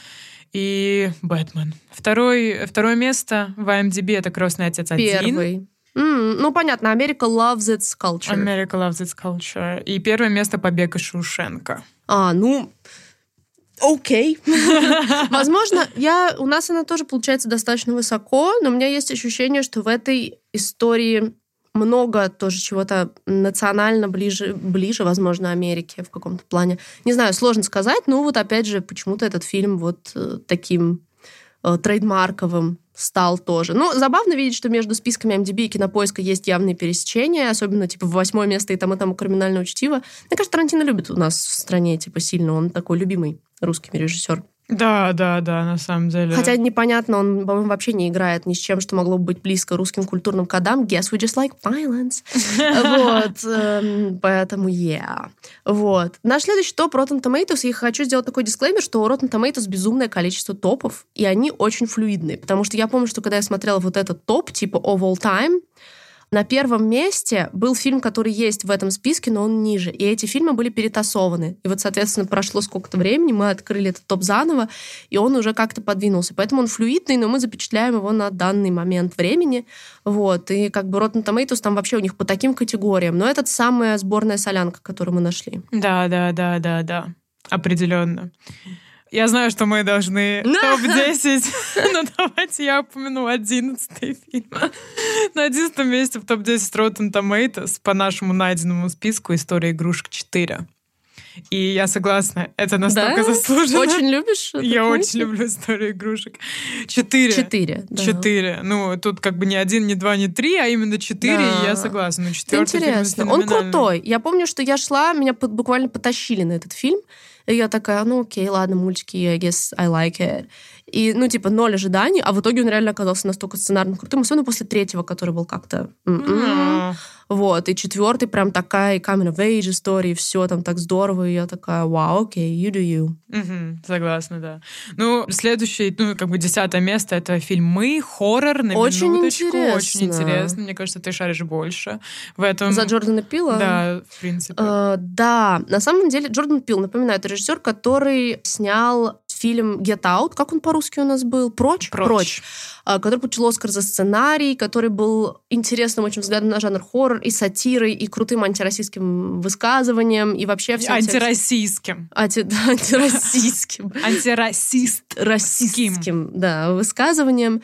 И Бэтмен. Второй, второе место в IMDb это «Крестный отец 1». Первый. М, ну, понятно, Америка loves its culture. America loves its culture. И первое место «Побег из Шушенко». А, ну, окей. Возможно, я, у нас она тоже получается достаточно высоко, но у меня есть ощущение, что в этой истории много тоже чего-то национально ближе, ближе, возможно, Америке в каком-то плане. Не знаю, сложно сказать, но вот опять же, почему-то этот фильм вот э, таким э, трейдмарковым стал тоже. Ну, забавно видеть, что между списками MDB и Кинопоиска есть явные пересечения, особенно, типа, в восьмое место и там, и там криминального чтива. Мне кажется, Тарантино любит у нас в стране, типа, сильно. Он такой любимый русский режиссер. Да, да, да, на самом деле. Хотя непонятно, он, по-моему, вообще не играет ни с чем, что могло бы быть близко русским культурным кодам. Guess we just like violence. Вот. эм, Поэтому yeah. Вот. Наш следующий топ Rotten Tomatoes. Я хочу сделать такой дисклеймер, что у Rotten Tomatoes безумное количество топов, и они очень флюидные. Потому что я помню, что когда я смотрела вот этот топ, типа of all time, на первом месте был фильм, который есть в этом списке, но он ниже. И эти фильмы были перетасованы. И вот, соответственно, прошло сколько-то времени, мы открыли этот топ заново, и он уже как-то подвинулся. Поэтому он флюидный, но мы запечатляем его на данный момент времени. Вот. И как бы Rotten Tomatoes там вообще у них по таким категориям. Но это самая сборная солянка, которую мы нашли. Да, да, да, да, да. Определенно. Я знаю, что мы должны топ-10, но давайте я упомяну 11 фильм. На 11 месте в топ-10 Rotten Tomatoes по нашему найденному списку «История игрушек 4». И я согласна, это настолько Да? заслуженно. Очень любишь? Я очень люблю историю игрушек. Четыре. Четыре. да. Четыре. Ну, тут как бы не один, не два, не три, а именно четыре, Да. и я согласна. Ну, четвертый фильм интересно. Он феноменальный. крутой. Я помню, что я шла, меня буквально потащили на этот фильм. И я такая, ну окей, ладно, мультики, I guess I like it. И, ну, типа, ноль ожиданий, а в итоге он реально оказался настолько сценарно крутым, особенно после третьего, который был как-то... м-м. М. Вот, и четвертый прям такая coming of age история, все там так здорово, и я такая, вау, окей, you do you. Мгм, согласна, да. Ну, следующий, ну, как бы десятое место, это фильм «Мы», хоррор, на Очень минуточку. интересно. Очень интересно. Мне кажется, ты шаришь больше в этом. За Джордана Пила? Да, в принципе. Э, да, на самом деле Джордан Пил, напоминаю, это режиссер, который снял фильм Get Out, как он по-русски у нас был? Прочь? Прочь. А, который получил Оскар за сценарий, который был интересным очень взглядом на жанр хоррор и сатирой, и крутым антироссийским высказыванием, и вообще всем... Антироссийским. Анти- да, антироссийским. Антирасист. Расистским, да, высказыванием.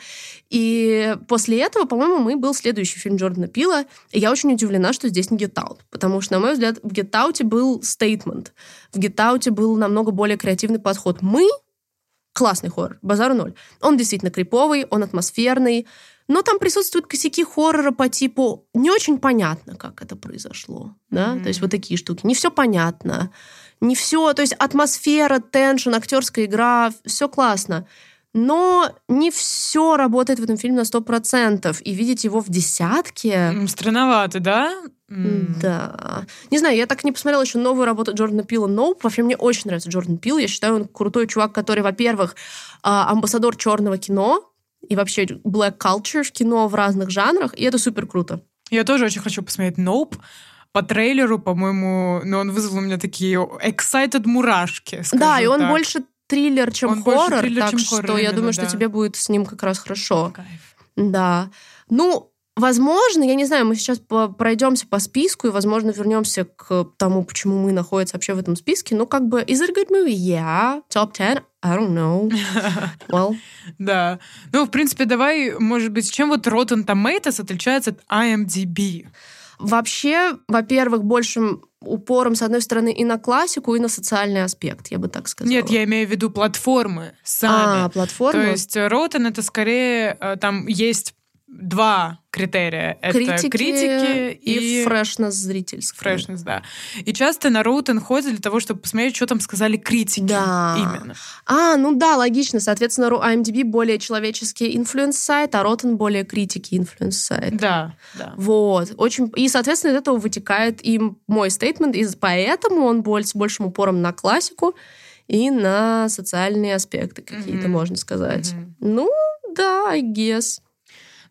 И после этого, по-моему, мы был следующий фильм Джордана Пила. И я очень удивлена, что здесь не Get Out. Потому что, на мой взгляд, в Get Out был стейтмент. В Get Out был намного более креативный подход. Мы классный хоррор, базару ноль. Он действительно криповый, он атмосферный, но там присутствуют косяки хоррора по типу не очень понятно, как это произошло, да, mm-hmm. то есть вот такие штуки. Не все понятно, не все, то есть атмосфера, теншн, актерская игра, все классно. Но не все работает в этом фильме на сто процентов. И видеть его в десятке... Странновато, да? Да. Не знаю, я так не посмотрела еще новую работу Джордана Пила «Ноуп». Вообще, мне очень нравится Джордан Пил. Я считаю, он крутой чувак, который, во-первых, а, амбассадор черного кино и вообще black culture кино в разных жанрах, и это супер круто. Я тоже очень хочу посмотреть «Ноуп». По трейлеру, по-моему, но он вызвал у меня такие excited мурашки. Да, и он так. больше триллер, чем он хоррор, триллер, так чем что хоррор, я именно, думаю, да. что тебе будет с ним как раз хорошо. Кайф. Да. Ну, возможно, я не знаю, мы сейчас пройдемся по списку и, возможно, вернемся к тому, почему мы находимся вообще в этом списке. Ну, как бы, is it a good movie? Yeah. Top 10? I don't know. Well, Да. Ну, в принципе, давай, может быть, чем вот Rotten Tomatoes отличается от IMDb? Вообще, во-первых, большим упором, с одной стороны, и на классику, и на социальный аспект, я бы так сказала. Нет, я имею в виду платформы сами. А, платформа? То есть Rotten это скорее, э, там есть два критерия. Это критики, критики и, и фрешнес зрительская. фрешнес, да. И часто на Rotten ходят для того, чтобы посмотреть, что там сказали критики. Да. Именно. А, ну да, логично. Соответственно, IMDb более человеческий influence сайт, а Rotten более критики influence сайт. Да, да. Вот. Очень... И, соответственно, из этого вытекает и мой statement, и поэтому он с большим упором на классику и на социальные аспекты какие-то, Мгм. можно сказать. Мгм. Ну, да, I guess.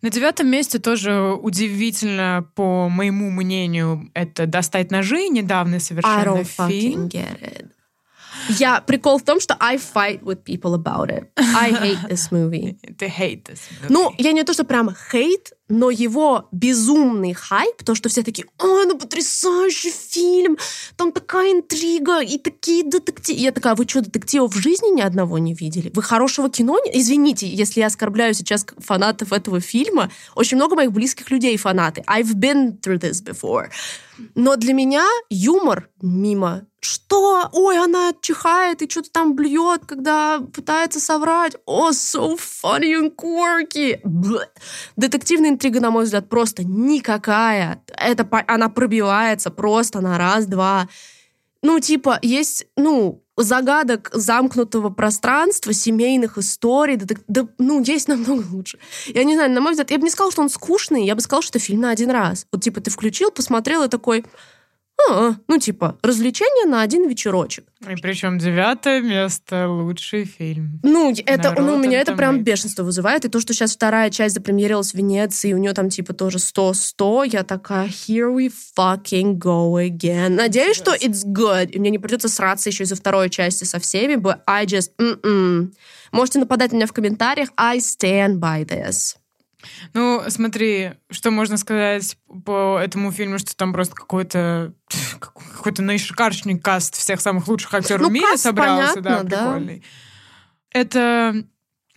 На девятом месте тоже удивительно, по моему мнению, это «Достать ножи», недавний I совершенно фильм. Я прикол в том, что I fight with people about it. I hate this movie. Ты hate this movie. Ну, я не то, что прямо хейт, но его безумный хайп, то, что все такие, ой, ну потрясающий фильм, там такая интрига и такие детективы. Я такая, вы что, детективов в жизни ни одного не видели? Вы хорошего кино не... Извините, если я оскорбляю сейчас фанатов этого фильма. Очень много моих близких людей фанаты. I've been through this before. Но для меня юмор мимо. Что? Ой, она чихает и что-то там блюет, когда пытается соврать. О, so funny and quirky. Блэ. Детективная интрига, на мой взгляд, просто никакая. Это, она пробивается просто на раз-два. Ну, типа, есть, ну, загадок замкнутого пространства, семейных историй, детек- да, ну, есть намного лучше. Я не знаю, на мой взгляд, я бы не сказала, что он скучный, я бы сказала, что это фильм на один раз. Вот, типа, ты включил, посмотрел и такой, «А, ну, типа, развлечение на один вечерочек. И причем девятое место лучший фильм. Ну, это, ну, у меня это прям бешенство вызывает. И то, что сейчас вторая часть запремьерилась в Венеции, и у нее там типа тоже 100-100, я такая, here we fucking go again. Надеюсь, что it's good. И мне не придется сраться еще из-за второй части со всеми, but I just... mm-mm. Можете нападать на меня в комментариях. I stand by this. Ну, смотри, что можно сказать по этому фильму, что там просто какой-то какой-то наишикаршний каст всех самых лучших актеров Ну, в мире каст, собрался, да, понятно, да. прикольный. Это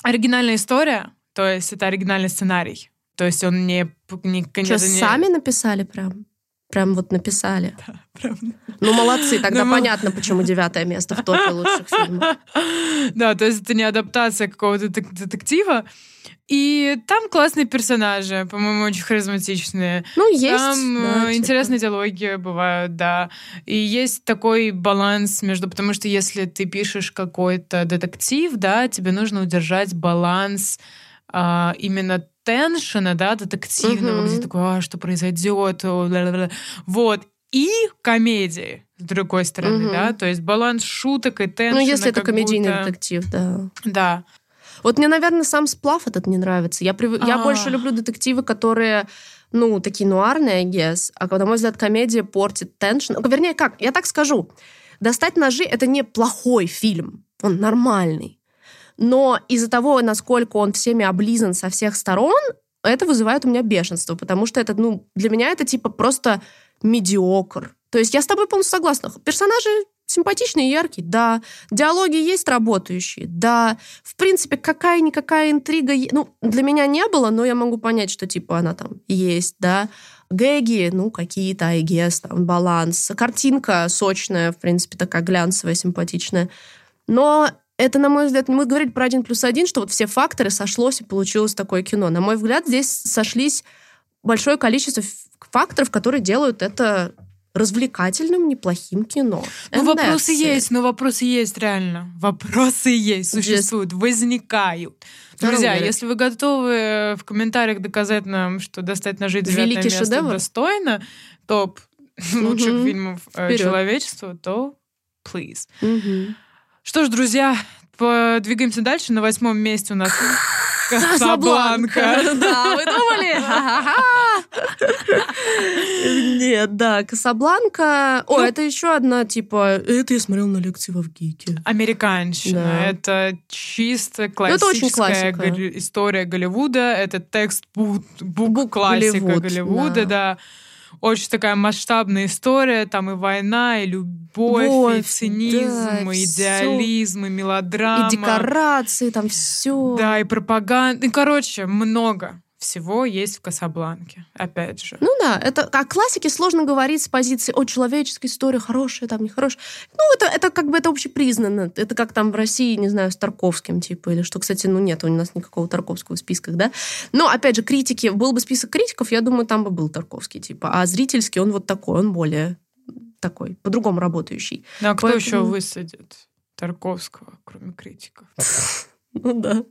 оригинальная история, то есть это оригинальный сценарий. То есть он не... не, Что, не- сами написали прям? Прям вот написали. Прям- Ну, молодцы, тогда Ну, мы- понятно, почему девятое место в топе лучших фильмов. Да, то есть это не адаптация какого-то детектива. И там классные персонажи, по-моему, очень харизматичные. Ну, есть. Там да, э, типа. интересные диалоги бывают, да. И есть такой баланс между... Потому что если ты пишешь какой-то детектив, да, тебе нужно удержать баланс а, именно теншена, да, детективного, Мгм. где такое, а, что произойдет, вот. И комедии, с другой стороны, Мгм. да, то есть баланс шуток и теншена. Ну, если это комедийный будто- детектив, да. Да. Вот мне, наверное, сам сплав этот не нравится. Я, прив- я А. больше люблю детективы, которые, ну, такие нуарные, I guess. А на мой взгляд, комедия портит теншн. Вернее, как? Я так скажу. «Достать ножи» — это не плохой фильм. Он нормальный. Но из-за того, насколько он всеми облизан со всех сторон, это вызывает у меня бешенство, потому что это, ну, для меня это типа просто медиокр. То есть я с тобой полностью согласна. Персонажи симпатичные и яркие, да. Диалоги есть работающие, да. В принципе, какая-никакая интрига, ну, для меня не было, но я могу понять, что, типа, она там есть, да. Гэги, ну, какие-то, I guess, там, баланс. Картинка сочная, в принципе, такая глянцевая, симпатичная. Но Это, на мой взгляд, мы говорили про один плюс один, что вот все факторы сошлось и получилось такое кино. На мой взгляд, здесь сошлись большое количество факторов, которые делают это развлекательным, неплохим кино. Ну, вопросы есть, но вопросы есть реально. Вопросы есть, существуют, Just... возникают. Друзья, если вы готовы в комментариях доказать нам, что «Достать ножи» девятое Великий место шедевр. достойно, топ лучших фильмов э, человечества, то please. Что ж, друзья, подвигаемся дальше. На восьмом месте у нас Касабланка. Да, вы думали? Нет, да, Касабланка. О, ну, это еще одна, типа, это я смотрел на лекции в Авгике. Американщина. Это чисто ну, классическая история Голливуда. Это текст бук классика Голливуда, да очень такая масштабная история, там и война, и любовь, Любовь, и цинизм, да, и идеализм, все. и мелодрама. И декорации, там все. Да, и пропаганда. И, короче, много всего есть в Касабланке, опять же. Ну да, это о классике сложно говорить с позиции «О, человеческая история хорошая, там нехорошая». Ну, это, это как бы это общепризнанно. Это как там в России, не знаю, с Тарковским, типа, или что, кстати, ну нет у нас никакого Тарковского в списках, да. Но, опять же, критики, был бы список критиков, я думаю, там бы был Тарковский, типа. А зрительский он вот такой, он более такой, по-другому работающий. Ну, а кто Поэтому... еще высадит Тарковского, кроме критиков? Ну да.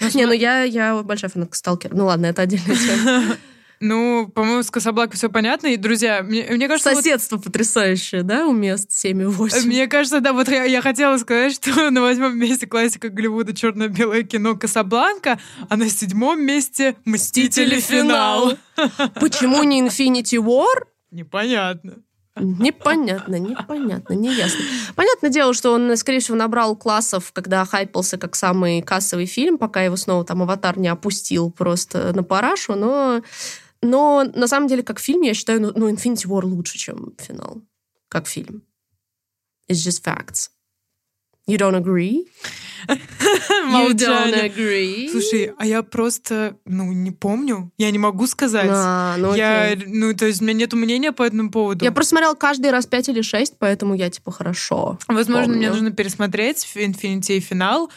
Ну, не, ну я, я большая фанатка Сталкера. Ну ладно, это отдельная тема. Ну, по-моему, с Касабланкой все понятно. И, друзья, мне, мне кажется... Соседство вот... потрясающее, да, у мест 7 и 8? Мне кажется, да, вот я, я хотела сказать, что на восьмом месте классика Голливуда черно-белое кино Касабланка, а на седьмом месте Мстители финал. Почему не Infinity War? Непонятно. Непонятно, непонятно, неясно. Понятное дело, что он, скорее всего, набрал классов, когда хайпался как самый кассовый фильм, пока его снова там «Аватар» не опустил просто на парашу, но... Но на самом деле, как фильм, я считаю, ну, ну Infinity War лучше, чем финал. Как фильм. It's just facts. You don't agree? agree? Слушай, а я просто, ну, не помню. Я не могу сказать. А, ну, я, ну, то есть у меня нет мнения по этому поводу. Я просто смотрела каждый раз пять или шесть, поэтому я, типа, хорошо Возможно, помню. мне нужно пересмотреть Infinity и финал.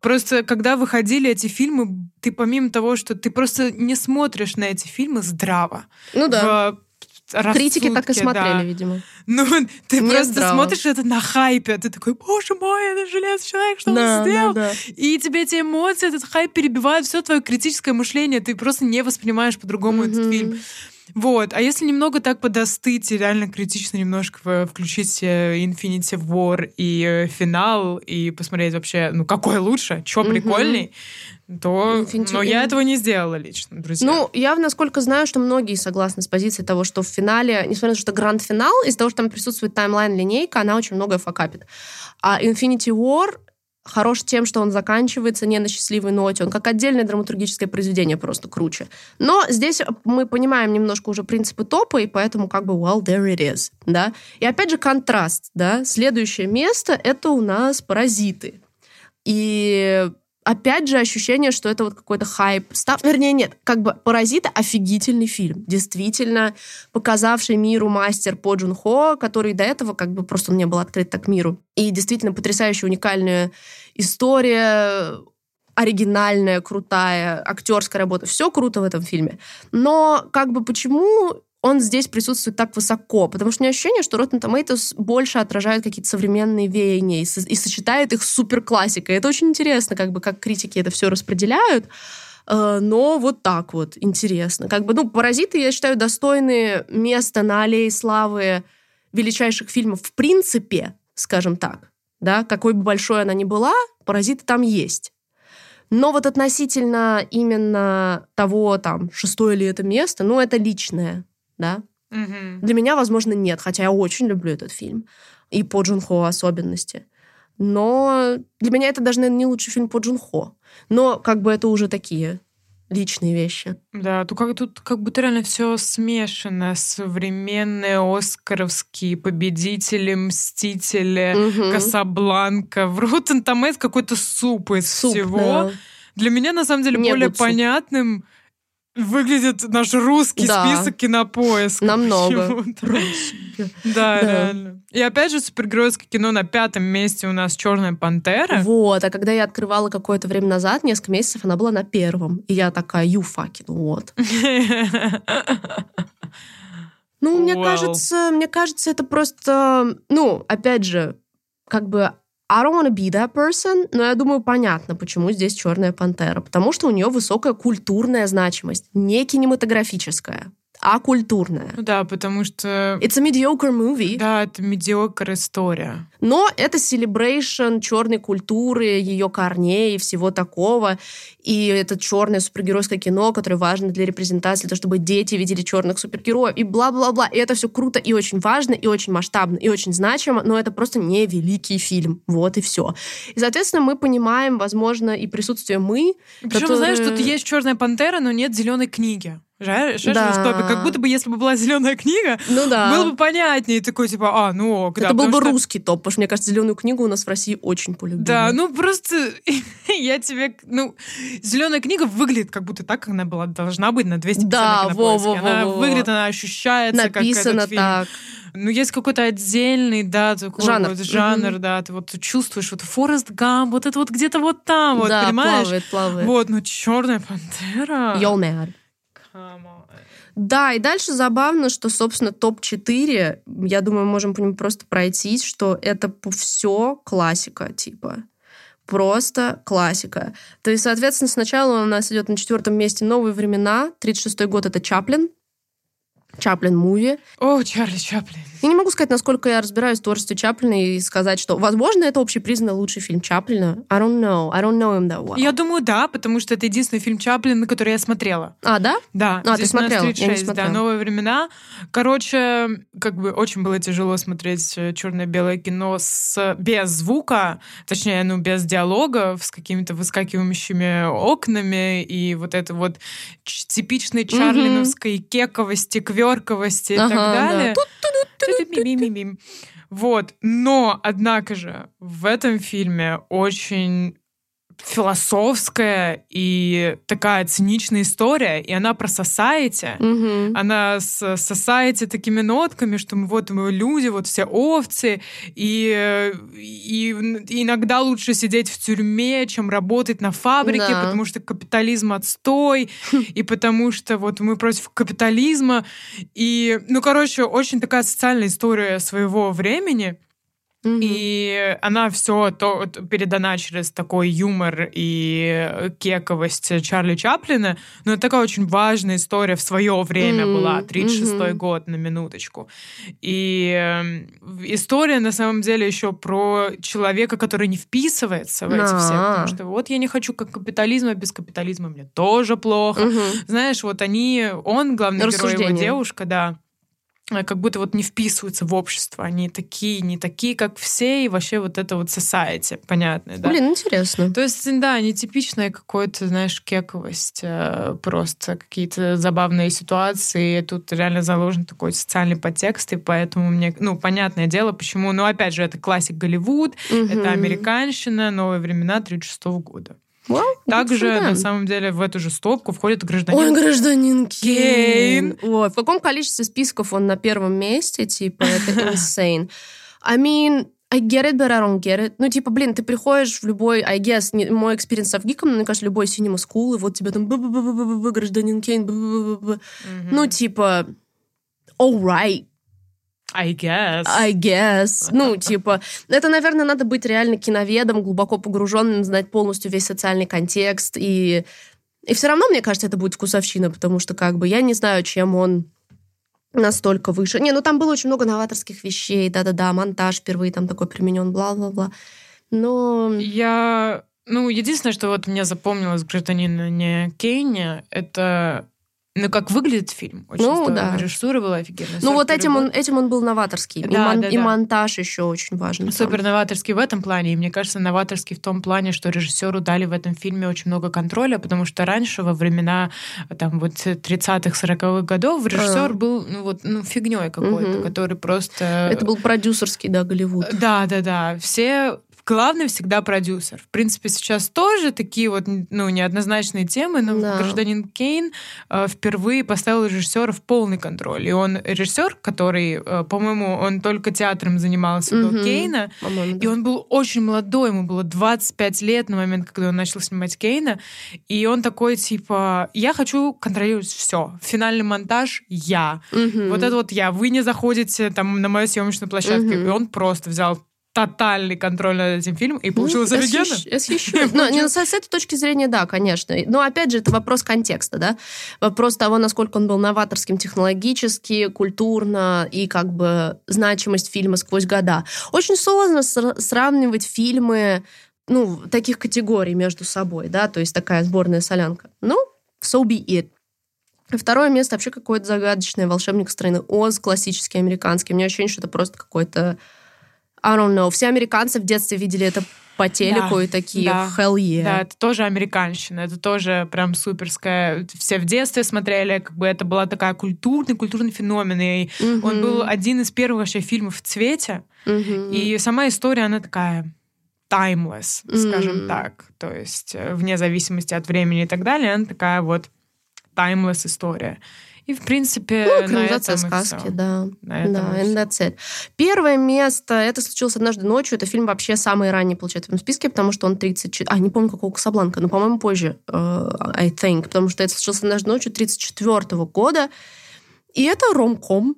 Просто, когда выходили эти фильмы, ты помимо того, что ты просто не смотришь на эти фильмы здраво. Ну да. В рассудке, Критики так и смотрели, да. видимо. Ну, ты Нет просто здраво. смотришь это на хайпе, ты такой, боже мой, это железный человек, что да, он сделал? Да, да. И тебе эти эмоции, этот хайп перебивают все твое критическое мышление, ты просто не воспринимаешь по-другому mm-hmm. этот фильм. Вот. А если немного так подостыть и реально критично немножко включить э, Infinity War и э, финал и посмотреть вообще, ну, какой лучше, что mm-hmm. прикольней, то... Но я этого не сделала лично, друзья. Ну, я, насколько знаю, что многие согласны с позицией того, что в финале, несмотря на то, что гранд-финал, из-за того, что там присутствует таймлайн-линейка, она очень многое факапит. А Infinity War хорош тем, что он заканчивается не на счастливой ноте. Он как отдельное драматургическое произведение просто круче. Но здесь мы понимаем немножко уже принципы топа, и поэтому как бы well, there it is. Да? И опять же контраст. Да? Следующее место — это у нас «Паразиты». И опять же, ощущение, что это вот какой-то хайп. Став... Вернее, нет, как бы «Паразиты» — офигительный фильм. Действительно, показавший миру мастер По Джун Хо, который до этого как бы просто не был открыт так миру. И действительно потрясающая, уникальная история, оригинальная, крутая, актерская работа. Все круто в этом фильме. Но как бы почему он здесь присутствует так высоко, потому что у меня ощущение, что Rotten Tomatoes больше отражает какие-то современные веяния и, и сочетает их с суперклассикой. Это очень интересно, как бы как критики это все распределяют. Э, но вот так вот интересно. Как бы, ну, «Паразиты», я считаю, достойны места на аллее славы величайших фильмов в принципе, скажем так. Да, какой бы большой она ни была, «Паразиты» там есть. Но вот относительно именно того, там, шестое ли это место, ну, это личное да. Угу. Для меня, возможно, нет, хотя я очень люблю этот фильм. И по Джунхо особенности. Но для меня это даже, наверное, не лучший фильм по Джунхо. Но как бы это уже такие личные вещи. Да, тут как, тут как будто реально все смешано. Современные оскаровские победители, мстители, угу. Касабланка. В Rotten Tomatoes какой-то суп из суп, всего. Да. Для меня, на самом деле, Не более понятным выглядит наш русский Да. список кинопоиск. Намного. Да, Да. реально. И опять же, супергеройское кино на пятом месте у нас Черная пантера. Вот, а когда я открывала какое-то время назад, несколько месяцев, она была на первом. И я такая, you fucking what? Ну, мне кажется, мне кажется, это просто, ну, опять же, как бы I don't wanna be that person, но я думаю, понятно, почему здесь Черная пантера. Потому что у нее высокая культурная значимость, не кинематографическая, а культурная. Ну да, потому что... It's a mediocre movie, Да, это медиокр история. но это celebration черной культуры, ее корней и всего такого. И это черное супергеройское кино, которое важно для репрезентации, того, чтобы дети видели черных супергероев, и бла-бла-бла. И это все круто и очень важно, и очень масштабно, и очень значимо, но это просто не великий фильм. Вот и все. И, соответственно, мы понимаем, возможно, и присутствие мы. Причем, которые- знаешь, тут есть Черная пантера, но нет зеленой книги. Жаль, Да. что. Как будто бы, если бы была зеленая книга, Ну да. было бы понятнее. Такой, типа, а, ну да. это был бы что- русский топ, потому что, мне кажется, зеленую книгу у нас в России очень полюбили. Да, ну просто я тебе... Ну, зеленая книга выглядит как будто так, как она была должна быть на 250 Да, на кинопоиске. во-во-во-во. Она выглядит, она ощущается как Написано этот фильм. так. Ну, есть какой-то отдельный, да, такой Жанр. вот жанр, Мгм. да, ты вот чувствуешь, вот Форест Гам, вот это вот где-то вот там, вот, да, понимаешь? плавает, плавает. Вот, ну, Черная пантера. On. Да, и дальше забавно, что, собственно, топ-4, я думаю, можем по нему просто пройтись, что это все классика, типа. Просто классика. То есть, соответственно, сначала у нас идет на четвертом месте «Новые времена». 36-й год — это «Чаплин». Чаплин муви. О, Чарли Чаплин. Я не могу сказать, насколько я разбираюсь в творчестве Чаплина и сказать, что, возможно, это общепризнанный лучший фильм Чаплина. I don't know. I don't know him that well. Я думаю, да, потому что это единственный фильм Чаплина, который я смотрела. А, да? Да, А, ты смотрела? Я не 36, смотрела. да, новые времена. Короче, как бы очень было тяжело смотреть черно-белое кино с без звука, точнее, ну, без диалогов, с какими-то выскакивающими окнами и вот это вот типичной чарлиновской кековости, кверковости и так Ага, да. далее. Вот, но, однако же, в этом фильме очень философская и такая циничная история, и она про society. Мгм. Она с society такими нотками, что мы вот мы люди, вот все овцы, и, и иногда лучше сидеть в тюрьме, чем работать на фабрике, Да. потому что капитализм отстой, и потому что вот мы против капитализма. И, ну, короче, очень такая социальная история своего времени. Мгм. И она все то, передана через такой юмор и кековость Чарли Чаплина. Но это такая очень важная история в свое время М, была, 36-й мгм. год, на минуточку. И эм, история, на самом деле, еще про человека, который не вписывается в эти все. А. Потому что вот я не хочу как капитализма, а без капитализма мне тоже плохо. Мгм. Знаешь, вот они, он, главный герой, его девушка, да, э, как будто вот не вписываются в общество. Они такие, не такие, как все, и вообще вот это вот society, понятно, да? Блин, интересно. То есть, да, нетипичная какой-то, знаешь, кековость, э, просто какие-то забавные ситуации. Тут реально заложен такой социальный подтекст, и поэтому мне, ну, понятное дело, почему. Но, опять же, это классик Голливуд, это Мгм. американщина, новые времена 36 года. Well, good Также, на самом деле, в эту же стопку входит гражданин Ой, гражданин Кейн. Кейн. Ой, в каком количестве списков он на первом месте, типа, это insane. I mean, I get it, but I don't get it. Ну, типа, блин, ты приходишь в любой, I guess, не- мой experience со ВГИКом, мне кажется, любой cinema school, и вот тебе там гражданин Кейн. Мгм. Ну, типа, all right, I guess. I guess. Ну, типа, это, наверное, надо быть реально киноведом, глубоко погруженным, знать полностью весь социальный контекст. И, и все равно, мне кажется, это будет вкусовщина, потому что, как бы, я не знаю, чем он настолько выше. Не, ну там было очень много новаторских вещей, да-да-да, монтаж впервые там такой применен, бла-бла-бла. Но... Я... Ну, единственное, что вот мне запомнилось в «Гражданине Кейне», это ну, как выглядит фильм. Очень Ну, здорово. да. Режиссура была офигенная. Ну, вот этим он, этим он был новаторский. и, Да, мон- да, и да. монтаж еще очень важен. там. Супер новаторский в этом плане. И мне кажется, новаторский в том плане, что режиссеру дали в этом фильме очень много контроля, потому что раньше, во времена там вот 30-х, 40-х годов, режиссер А. был ну, вот, ну, фигней какой-то, Мгм. который просто... Это был продюсерский, да, Голливуд. Да, да, да. Все главный всегда продюсер. В принципе, сейчас тоже такие вот, ну, неоднозначные темы, но да. гражданин Кейн э, впервые поставил режиссера в полный контроль. И он режиссер, который, э, по-моему, он только театром занимался угу. до Кейна. И он был очень молодой, ему было 25 лет на момент, когда он начал снимать Кейна. И он такой, типа, я хочу контролировать все. Финальный монтаж я. Угу. Вот это вот я. Вы не заходите там на мою съемочную площадку. Угу. И он просто взял тотальный контроль над этим фильмом, и получилось ну, офигенно. Но не, с, с этой точки зрения, да, конечно. Но опять же, это вопрос контекста, да? Вопрос того, насколько он был новаторским технологически, культурно и как бы значимость фильма сквозь года. Очень сложно сравнивать фильмы ну, таких категорий между собой, да, то есть такая сборная солянка. Ну, so be it. Второе место вообще какое-то загадочное волшебник страны Оз, классический американский. У меня ощущение, что это просто какой-то I don't know. Все американцы в детстве видели это по телеку да, и такие да, hell yeah. Да, это тоже американщина, это тоже прям суперская. Все в детстве смотрели, как бы это была такая культурный, культурный феномен. И угу. он был один из первых вообще фильмов в цвете. Угу. И сама история, она такая timeless, скажем mm. так. То есть э, вне зависимости от времени и так далее, она такая вот timeless история. И, в принципе, ну, экранизация сказки, да. На да, and that's it. Первое место, это случилось однажды ночью, это фильм вообще самый ранний, получается, в этом списке, потому что он 34... А, не помню, какого Касабланка, но, по-моему, позже, uh, I think, потому что это случилось однажды ночью 34 -го года. И это ромком,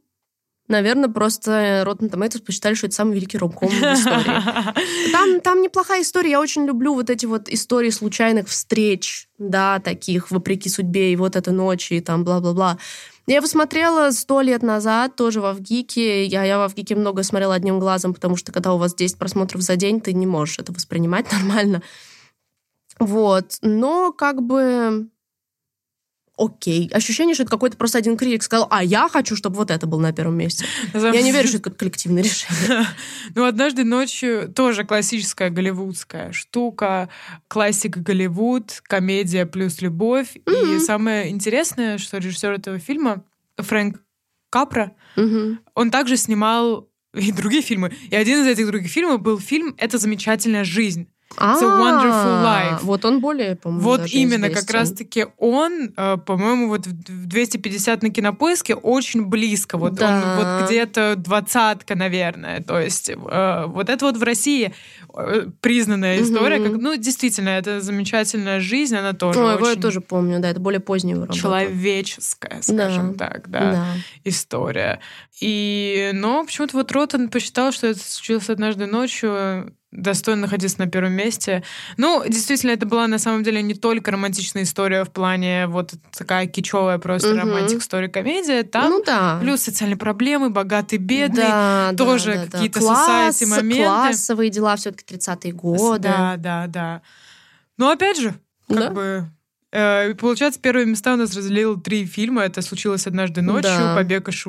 Наверное, просто Rotten Tomatoes посчитали, что это самый великий ромком в истории. Там, там неплохая история. Я очень люблю вот эти вот истории случайных встреч, да, таких, вопреки судьбе, и вот эта ночь, и там бла-бла-бла. Я его смотрела сто лет назад, тоже в Авгике. Я, я в Авгике много смотрела одним глазом, потому что когда у вас 10 просмотров за день, ты не можешь это воспринимать нормально. Вот. Но как бы окей. Ощущение, что это какой-то просто один критик сказал, а я хочу, чтобы вот это было на первом месте. Я не верю, что это коллективное решение. Ну, однажды ночью тоже классическая голливудская штука. Классик Голливуд, комедия плюс любовь. И самое интересное, что режиссер этого фильма Фрэнк Капра, он также снимал и другие фильмы. И один из этих других фильмов был фильм «Это замечательная жизнь». It's a Wonderful Life. Вот он более, по-моему, Вот именно, как раз-таки он, э, по-моему, вот в 250 на кинопоиске очень близко. Вот он вот где-то двадцатка, наверное. То есть э, вот это вот в России э, признанная история. Как, ну, действительно, это замечательная жизнь, она тоже Ой, очень... я тоже помню, да, это более поздняя работа. Человеческая, скажем так, да, да, история. И, но почему-то вот Ротан посчитал, что это случилось однажды ночью, достойно находиться на первом месте. Ну, действительно, это была на самом деле не только романтичная история в плане вот такая кичевая просто угу. романтик история комедия. Там ну, да. плюс социальные проблемы, богатый, бедный, да, тоже да, да, какие-то да. Класс, моменты. Классовые дела все-таки 30-е годы. Да, да, да. Но опять же, как да. бы Э, получается, первые места у нас разделил три фильма. Это случилось однажды ночью, да. Побег из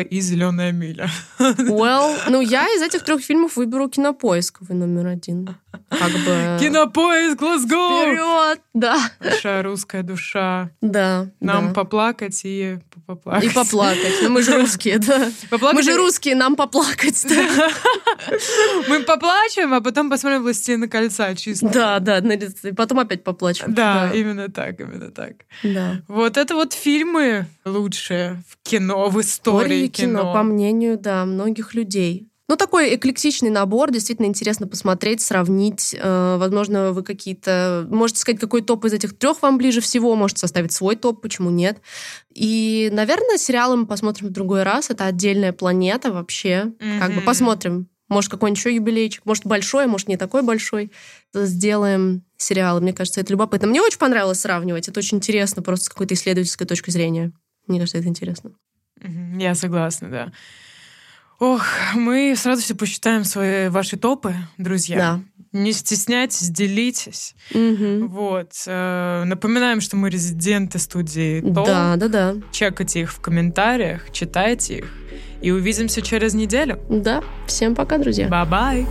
и Зеленая миля. Well, ну я из этих трех фильмов выберу кинопоисковый номер один. Как бы... Кинопоиск, let's go! Вперед! Да. Большая русская душа. Да. Нам да. поплакать и поплакать. И поплакать. Ну, мы же русские, да. Поплакать мы же русские, нам поплакать. Да. Мы поплачем, а потом посмотрим «Властелина кольца» чисто. Да, да, и потом опять поплачем. Да, да, именно так, именно так. Да. Вот это вот фильмы лучшие в кино, в истории кино. кино. По мнению, да, многих людей. Ну, такой эклектичный набор, действительно интересно посмотреть, сравнить. Э, возможно, вы какие-то... Можете сказать, какой топ из этих трех вам ближе всего, можете составить свой топ, почему нет. И, наверное, сериалы мы посмотрим в другой раз. Это отдельная планета вообще. Mm-hmm. Как бы посмотрим. Может, какой-нибудь еще юбилейчик. Может, большой, а может, не такой большой. Сделаем сериалы. Мне кажется, это любопытно. Мне очень понравилось сравнивать. Это очень интересно, просто с какой-то исследовательской точки зрения. Мне кажется, это интересно. Я согласна, да. Ох, мы с радостью посчитаем свои ваши топы, друзья. Да. Не стесняйтесь, делитесь. Угу. Вот. Э, напоминаем, что мы резиденты студии ТО. Да, да, да. Чекайте их в комментариях, читайте их. И увидимся через неделю. Да. Всем пока, друзья. Бай-бай.